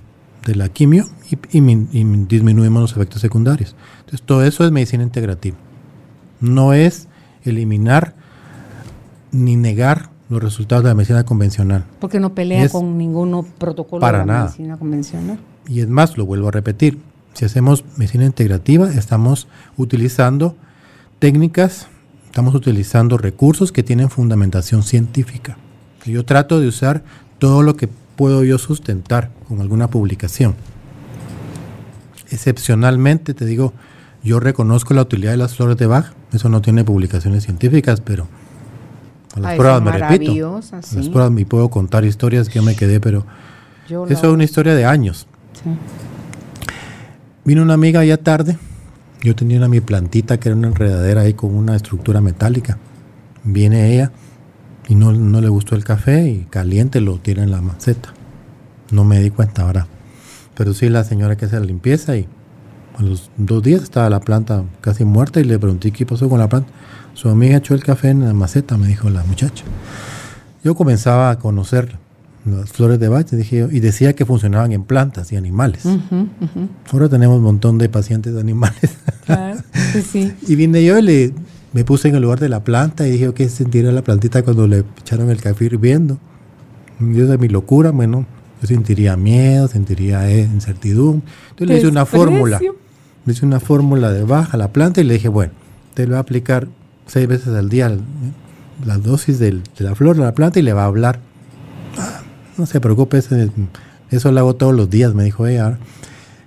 de la quimio y, y min- y min- disminuimos los efectos secundarios. Entonces todo eso es medicina integrativa. No es eliminar ni negar los resultados de la medicina convencional. Porque no pelea Es- con ningún protocolo Para de la nada. medicina convencional. Y es más, lo vuelvo a repetir, si hacemos medicina integrativa, estamos utilizando técnicas, estamos utilizando recursos que tienen fundamentación científica. Yo trato de usar todo lo que puedo yo sustentar con alguna publicación. Excepcionalmente, te digo, yo reconozco la utilidad de las flores de Bach, eso no tiene publicaciones científicas, pero a las pruebas me repito. A las sí. pruebas me puedo contar historias que yo me quedé, pero Yo eso es una historia de años. sí. Vino una amiga ya tarde. Yo tenía una mi plantita que era una enredadera ahí con una estructura metálica. Viene ella y no, no le gustó el café y caliente lo tira en la maceta. No me di cuenta ahora. Pero sí la señora que hace la limpieza y a los dos días estaba la planta casi muerta y le pregunté qué pasó con la planta. Su amiga echó el café en la maceta, me dijo la muchacha. Yo comenzaba a conocer las flores de Bach y, dije, y decía que funcionaban en plantas y animales. Ahora tenemos un montón de pacientes animales. Claro, sí, sí. [LAUGHS] y vine yo y le, me puse en el lugar de la planta y dije, ¿qué sentirá la plantita cuando le echaron el café hirviendo? Yo de mi locura, bueno, yo sentiría miedo, sentiría eh, incertidumbre. Entonces le hice una fórmula. Le hice una fórmula de baja a la planta y le dije, bueno, te le va a aplicar seis veces al día la dosis del- de la flor a la planta y le va a hablar. "Ah, no se preocupe, ese- eso lo hago todos los días, me dijo ella.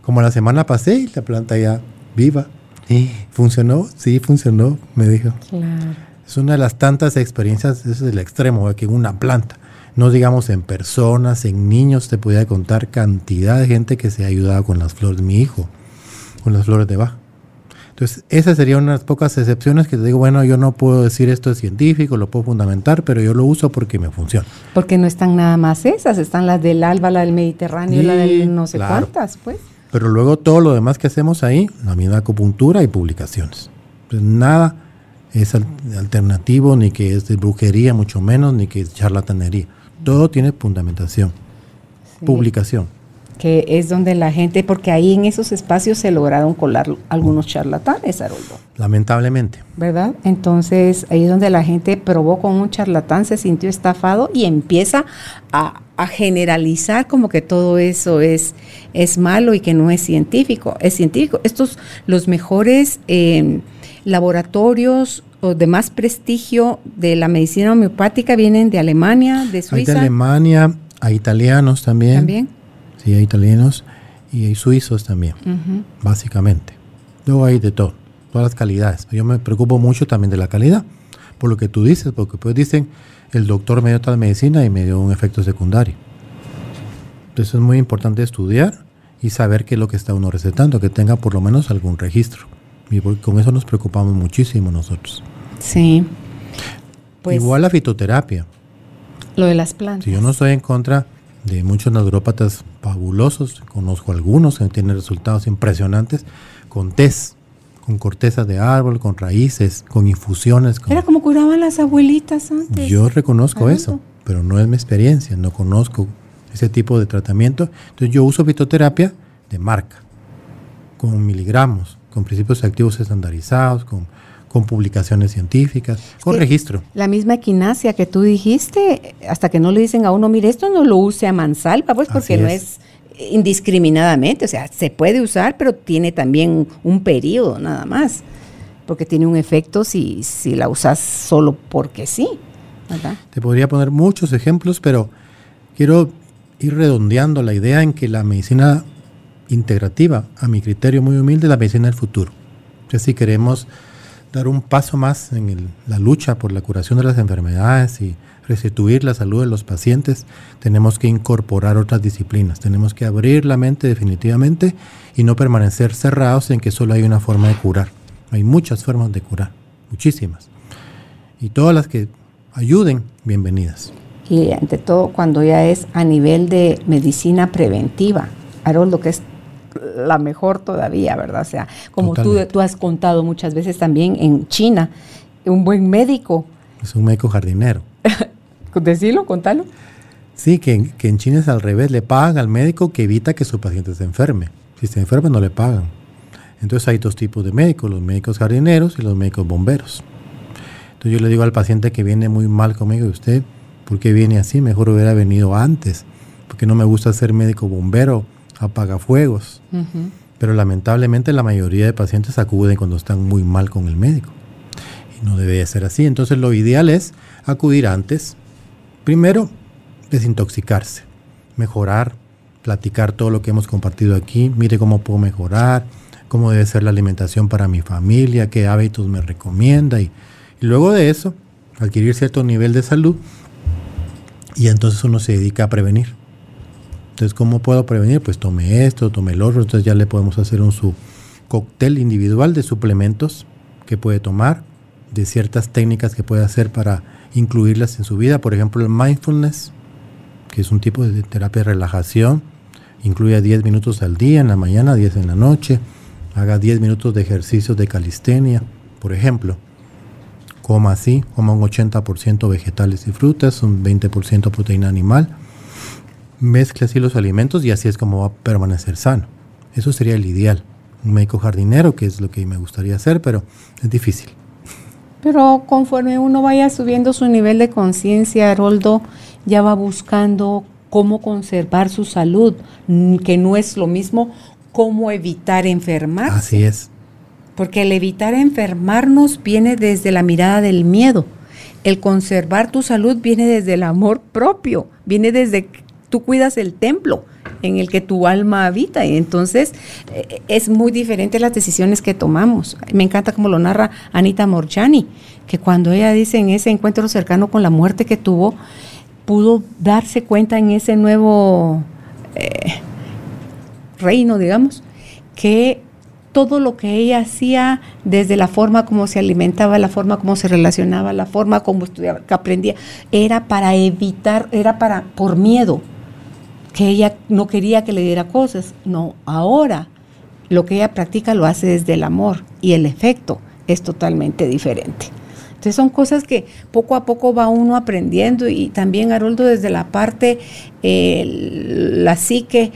Como la semana pasé y la planta ya viva. ¿Y funcionó? Sí, funcionó, me dijo. Claro. Es una de las tantas experiencias, ese es el extremo, ¿eh? que en una planta, no digamos en personas, en niños, te podía contar cantidad de gente que se ha ayudado con las flores, mi hijo, con las flores de Bach. Entonces, esas serían unas pocas excepciones que te digo, bueno, yo no puedo decir esto es científico, lo puedo fundamentar, pero yo lo uso porque me funciona. Porque no están nada más esas, están las del Alba, la del Mediterráneo, la Sí, del no sé claro. cuántas, pues. Pero luego todo lo demás que hacemos ahí, la misma acupuntura y publicaciones. Entonces, nada es al- alternativo, ni que es de brujería, mucho menos, ni que es charlatanería. Todo tiene fundamentación, Sí. publicación. Que es donde la gente, porque ahí en esos espacios se lograron colar algunos charlatanes, Haroldo. Lamentablemente. ¿verdad? Entonces ahí es donde la gente probó con un charlatán, se sintió estafado y empieza a, a generalizar como que todo eso es, es malo y que no es científico. Es científico. Estos, los mejores eh, laboratorios o de más prestigio de la medicina homeopática vienen de Alemania, de Hay de Suiza. Alemania, hay italianos también. También. Sí, hay italianos y hay suizos también, básicamente. Luego hay de todo, todas las calidades. Yo me preocupo mucho también de la calidad, por lo que tú dices, porque pues dicen, el doctor me dio tal medicina y me dio un efecto secundario. Entonces es muy importante estudiar y saber qué es lo que está uno recetando, que tenga por lo menos algún registro. Y con eso nos preocupamos muchísimo nosotros. Sí. Pues Igual la fitoterapia. lo de las plantas. Si yo no estoy en contra de muchos naturópatas fabulosos, conozco algunos que tienen resultados impresionantes con tés, con cortezas de árbol, con raíces, con infusiones. con- Era como curaban las abuelitas antes. Yo reconozco eso, pero no es mi experiencia, no conozco ese tipo de tratamiento. Entonces yo uso fitoterapia de marca, con miligramos, con principios activos estandarizados, con, con publicaciones científicas, con que- registro. La misma equinacia que tú dijiste, hasta que no le dicen a uno, mire, esto no lo use a mansalva, pues porque Así no es. es indiscriminadamente, o sea, se puede usar, pero tiene también un periodo nada más, porque tiene un efecto si, si la usas solo porque sí, ¿verdad? Te podría poner muchos ejemplos, pero quiero ir redondeando la idea en que la medicina integrativa, a mi criterio muy humilde, es la medicina del futuro. Que si queremos dar un paso más en la lucha por la curación de las enfermedades y restituir la salud de los pacientes, tenemos que incorporar otras disciplinas, tenemos que abrir la mente definitivamente y no permanecer cerrados en que solo hay una forma de curar. Hay muchas formas de curar, muchísimas. Y todas las que ayuden, bienvenidas. y ante todo cuando ya es a nivel de medicina preventiva. Haroldo, que es la mejor todavía, ¿verdad? O sea, como tú, tú has contado muchas veces también en China, un buen médico. Es un médico jardinero. [LAUGHS] Decilo, contalo. Sí, que, que en China es al revés, le pagan al médico que evita que su paciente se enferme. Si se enferma no le pagan. Entonces hay dos tipos de médicos, los médicos jardineros y los médicos bomberos. Entonces yo le digo al paciente que viene muy mal conmigo, ¿y usted por qué viene así? Mejor hubiera venido antes, porque no me gusta ser médico bombero, apagafuegos. Pero lamentablemente la mayoría de pacientes acuden cuando están muy mal con el médico. Y no debe ser así. Entonces lo ideal es acudir antes. Primero, desintoxicarse, mejorar, platicar todo lo que hemos compartido aquí. Mire cómo puedo mejorar, cómo debe ser la alimentación para mi familia, qué hábitos me recomienda. Y, luego de eso, adquirir cierto nivel de salud. Y entonces uno se dedica a prevenir. Entonces, ¿cómo puedo prevenir? Pues tome esto, tome el otro. Entonces ya le podemos hacer un su cóctel individual de suplementos que puede tomar, de ciertas técnicas que puede hacer para incluirlas en su vida. Por ejemplo, el mindfulness, que es un tipo de terapia de relajación. Incluye 10 minutos al día, en la mañana, 10 en la noche. Haga 10 minutos de ejercicios de calistenia, por ejemplo. Coma así, coma un 80% vegetales y frutas, un 20% proteína animal. Mezcle así los alimentos y así es como va a permanecer sano. Eso sería el ideal. Un médico jardinero, que es lo que me gustaría hacer, pero es difícil. Pero conforme uno vaya subiendo su nivel de conciencia, Haroldo, ya va buscando cómo conservar su salud, que no es lo mismo cómo evitar enfermarse. Así es. Porque el evitar enfermarnos viene desde la mirada del miedo. El conservar tu salud viene desde el amor propio, viene desde tú cuidas el templo en el que tu alma habita. Y entonces eh, es muy diferente las decisiones que tomamos. Me encanta como lo narra Anita Morchani, que cuando ella dice en ese encuentro cercano con la muerte que tuvo, pudo darse cuenta en ese nuevo eh, reino, digamos, que todo lo que ella hacía, desde la forma como se alimentaba, la forma como se relacionaba, la forma como estudiaba, que aprendía, era para evitar, era para, por miedo, que ella no quería que le diera cosas. No, ahora lo que ella practica lo hace desde el amor y el efecto es totalmente diferente. Entonces son cosas que poco a poco va uno aprendiendo y también Haroldo desde la parte, eh, la psique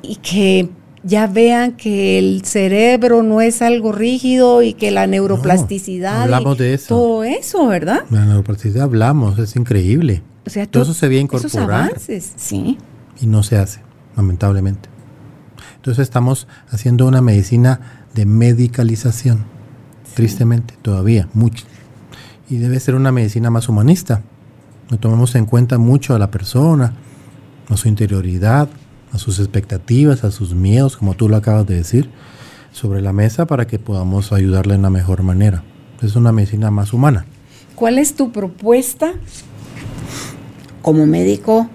y que ya vean que el cerebro no es algo rígido y que la neuroplasticidad. hablamos de eso. Todo eso, ¿verdad? La neuroplasticidad hablamos, es increíble. O sea, todo, eso se ve incorporar. sí. Y no se hace, lamentablemente. Entonces estamos haciendo una medicina de medicalización. Tristemente, todavía, mucho. Y debe ser una medicina más humanista. No tomamos en cuenta mucho a la persona, a su interioridad, a sus expectativas, a sus miedos, como tú lo acabas de decir, sobre la mesa para que podamos ayudarle en la mejor manera. Es una medicina más humana. ¿Cuál es tu propuesta como médico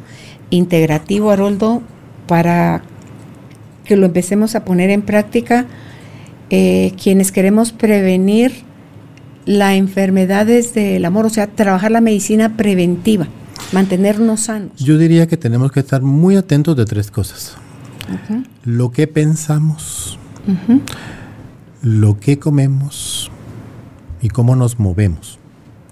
integrativo, Haroldo, para que lo empecemos a poner en práctica? Eh, quienes queremos prevenir la enfermedad desde el amor, o sea, trabajar la medicina preventiva mantenernos sanos? Yo diría que tenemos que estar muy atentos de tres cosas. Lo que pensamos, lo que comemos y cómo nos movemos.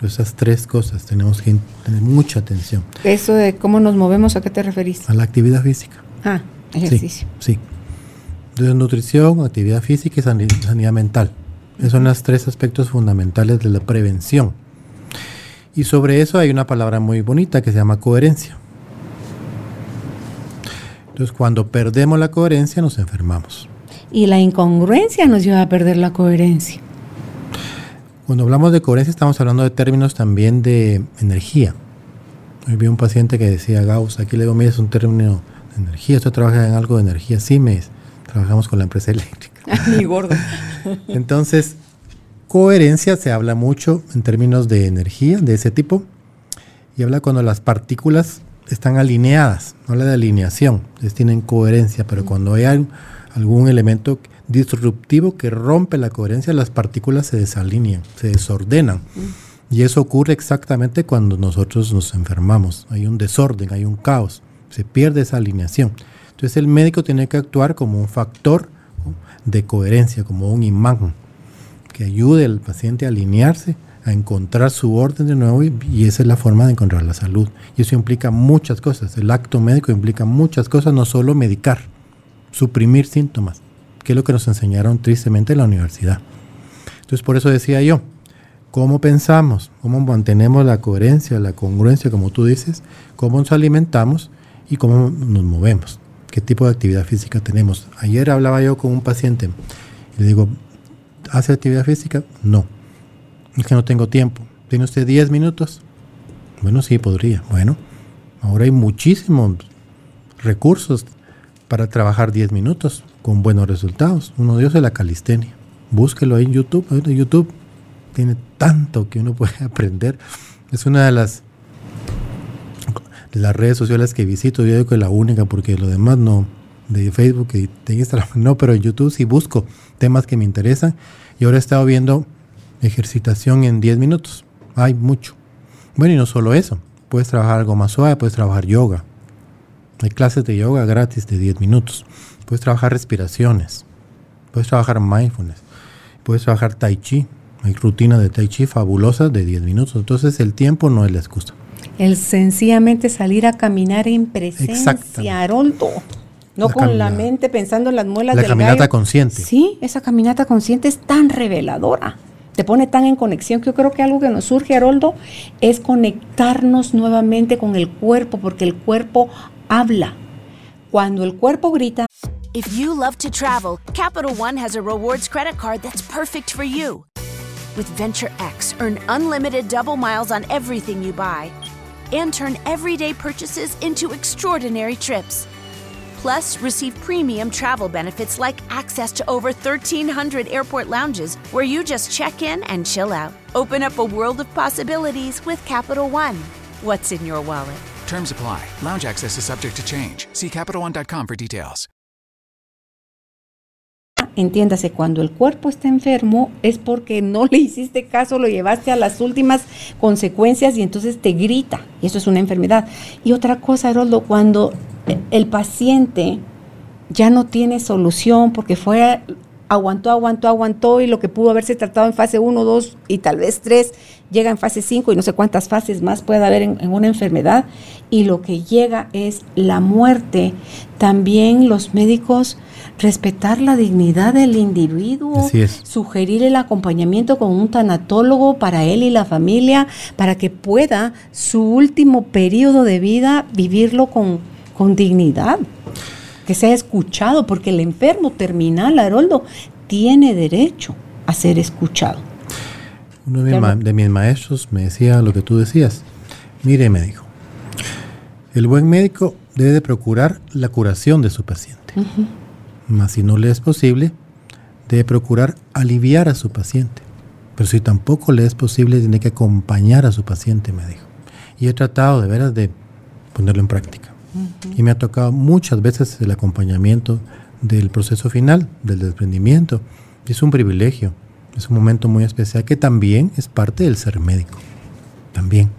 Esas tres cosas tenemos que tener mucha atención. ¿Eso de cómo nos movemos a qué te referís? A la actividad física. Ah, ejercicio. Sí. Entonces, nutrición, actividad física y sanidad mental. Esos son los tres aspectos fundamentales de la prevención. Y sobre eso hay una palabra muy bonita que se llama coherencia. Entonces cuando perdemos la coherencia nos enfermamos. Y la incongruencia nos lleva a perder la coherencia. Cuando hablamos de coherencia estamos hablando de términos también de energía. Hoy vi un paciente que decía, Gauss, aquí le digo, mira, es un término de energía, usted trabaja en algo de energía, sí, me trabajamos con la empresa [LAUGHS] eléctrica. Mi gordo. [LAUGHS] Entonces, Coherencia se habla mucho en términos de energía de ese tipo y habla cuando las partículas están alineadas, no habla de alineación, es tienen coherencia, pero cuando hay algún elemento disruptivo que rompe la coherencia, las partículas se desalinean, se desordenan. Y eso ocurre exactamente cuando nosotros nos enfermamos. Hay un desorden, hay un caos, se pierde esa alineación. Entonces el médico tiene que actuar como un factor de coherencia, como un imán que ayude al paciente a alinearse, a encontrar su orden de nuevo y, y, esa es la forma de encontrar la salud. Y eso implica muchas cosas. El acto médico implica muchas cosas, no solo medicar, suprimir síntomas, que es lo que nos enseñaron tristemente en la universidad. Entonces por eso decía yo, cómo pensamos, cómo mantenemos la coherencia, la congruencia, como tú dices, cómo nos alimentamos y cómo nos movemos, qué tipo de actividad física tenemos. Ayer hablaba yo con un paciente y le digo, ¿hace actividad física? No, es que no tengo tiempo. ¿Tiene usted 10 minutos? Bueno, sí, podría. Bueno, ahora hay muchísimos recursos para trabajar 10 minutos con buenos resultados. Uno de ellos es la calistenia. Búsquelo ahí en YouTube. YouTube tiene tanto que uno [LAUGHS] puede aprender. Es una de las, las redes sociales que visito. Yo digo que es la única porque lo demás no. De Facebook y de Instagram [LAUGHS] no, pero en YouTube sí busco temas que me interesan. Y ahora he estado viendo ejercitación en 10 minutos. Hay mucho. Bueno, y no solo eso. Puedes trabajar algo más suave, puedes trabajar yoga. Hay clases de yoga gratis de 10 minutos. Puedes trabajar respiraciones. Puedes trabajar mindfulness. Puedes trabajar tai chi. Hay rutinas de tai chi fabulosas de 10 minutos. Entonces el tiempo no es la excusa. El sencillamente salir a caminar en presencia, Haroldo. No La con la mente pensando en las muelas La del caminata gallo. consciente. Sí, esa caminata consciente es tan reveladora. Te pone tan en conexión que yo creo que algo que nos surge, Haroldo, es conectarnos nuevamente con el cuerpo, porque el cuerpo habla. Cuando el cuerpo grita, If you love to travel, Capital One has a rewards credit card that's perfect for you. With Venture X, earn unlimited double miles on everything you buy and turn everyday purchases into extraordinary trips. Plus, receive premium travel benefits like access to over 1,300 airport lounges where you just check in and chill out. Open up a world of possibilities with Capital One. What's in your wallet? Terms apply. Lounge access is subject to change. See CapitalOne.com for details. Entiéndase, cuando el cuerpo está enfermo es porque no le hiciste caso, lo llevaste a las últimas consecuencias y entonces te grita. Y eso es una enfermedad. Y otra cosa, Haroldo, cuando el paciente ya no tiene solución porque fue, aguantó, aguantó, aguantó y lo que pudo haberse tratado en fase 1, 2 y tal vez 3 llega en fase 5 y no sé cuántas fases más puede haber en, en una enfermedad y lo que llega es la muerte. También los médicos respetar la dignidad del individuo, sugerir el acompañamiento con un tanatólogo para él y la familia, para que pueda su último periodo de vida vivirlo con, con dignidad, que sea escuchado, porque el enfermo terminal, Haroldo, tiene derecho a ser escuchado. Uno de, Claro. de mis maestros me decía lo que tú decías. Mire, me dijo, el buen médico debe de procurar la curación de su paciente. Mas si no le es posible, debe procurar aliviar a su paciente. Pero si tampoco le es posible, tiene que acompañar a su paciente, me dijo. Y he tratado de veras de ponerlo en práctica. Y me ha tocado muchas veces el acompañamiento del proceso final, del desprendimiento. Es un privilegio, es un momento muy especial que también es parte del ser médico. También.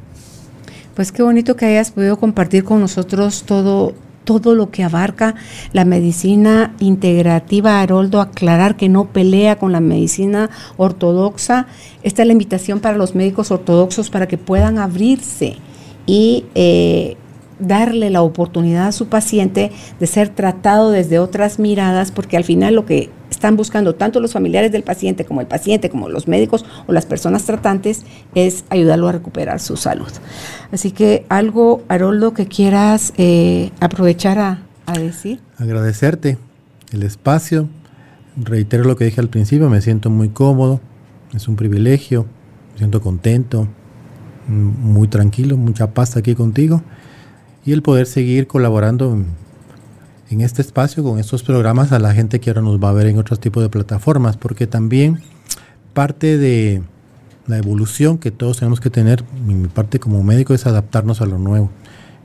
Pues qué bonito que hayas podido compartir con nosotros todo, todo lo que abarca la medicina integrativa, Haroldo, aclarar que no pelea con la medicina ortodoxa. Esta es la invitación para los médicos ortodoxos para que puedan abrirse y eh, darle la oportunidad a su paciente de ser tratado desde otras miradas, porque al final lo que están buscando tanto los familiares del paciente como el paciente, como los médicos o las personas tratantes, es ayudarlo a recuperar su salud. Así que algo, Haroldo, que quieras eh, aprovechar a, a decir. Agradecerte el espacio. Reitero lo que dije al principio, me siento muy cómodo, es un privilegio, me siento contento, mm, muy tranquilo, mucha paz aquí contigo. Y el poder seguir colaborando en, en este espacio con estos programas a la gente que ahora nos va a ver en otros tipos de plataformas, porque también parte de la evolución que todos tenemos que tener, mi mi parte como médico, es adaptarnos a lo nuevo.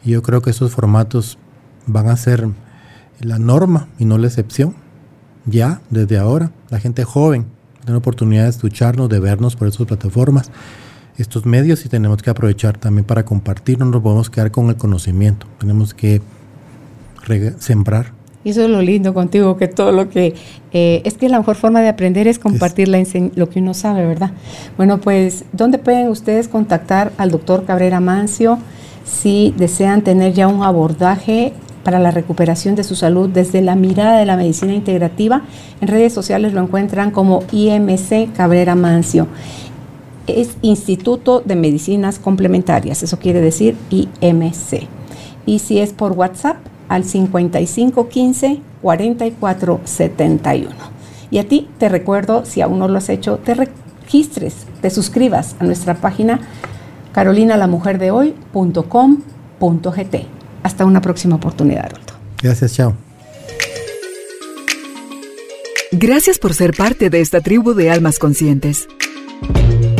Y yo creo que esos formatos van a ser la norma y no la excepción. Ya, desde ahora, la gente joven tiene la oportunidad de escucharnos, de vernos por esas plataformas. Estos medios y tenemos que aprovechar también para compartir, no nos podemos quedar con el conocimiento, tenemos que sembrar. Y eso es lo lindo contigo, que todo lo que... Eh, es que la mejor forma de aprender es compartir la lo que uno sabe, ¿verdad? Bueno, pues, ¿dónde pueden ustedes contactar al doctor Cabrera Mancio si desean tener ya un abordaje para la recuperación de su salud desde la mirada de la medicina integrativa? En redes sociales lo encuentran como IMC Cabrera Mancio es Instituto de Medicinas Complementarias, eso quiere decir IMC. Y si es por WhatsApp, al 5515 4471. Y a ti te recuerdo, si aún no lo has hecho, te registres, te suscribas a nuestra página carolinalamujerdehoy.com.gt. Hasta una próxima oportunidad, Aroldo. Gracias, chao. Gracias por ser parte de esta tribu de almas conscientes.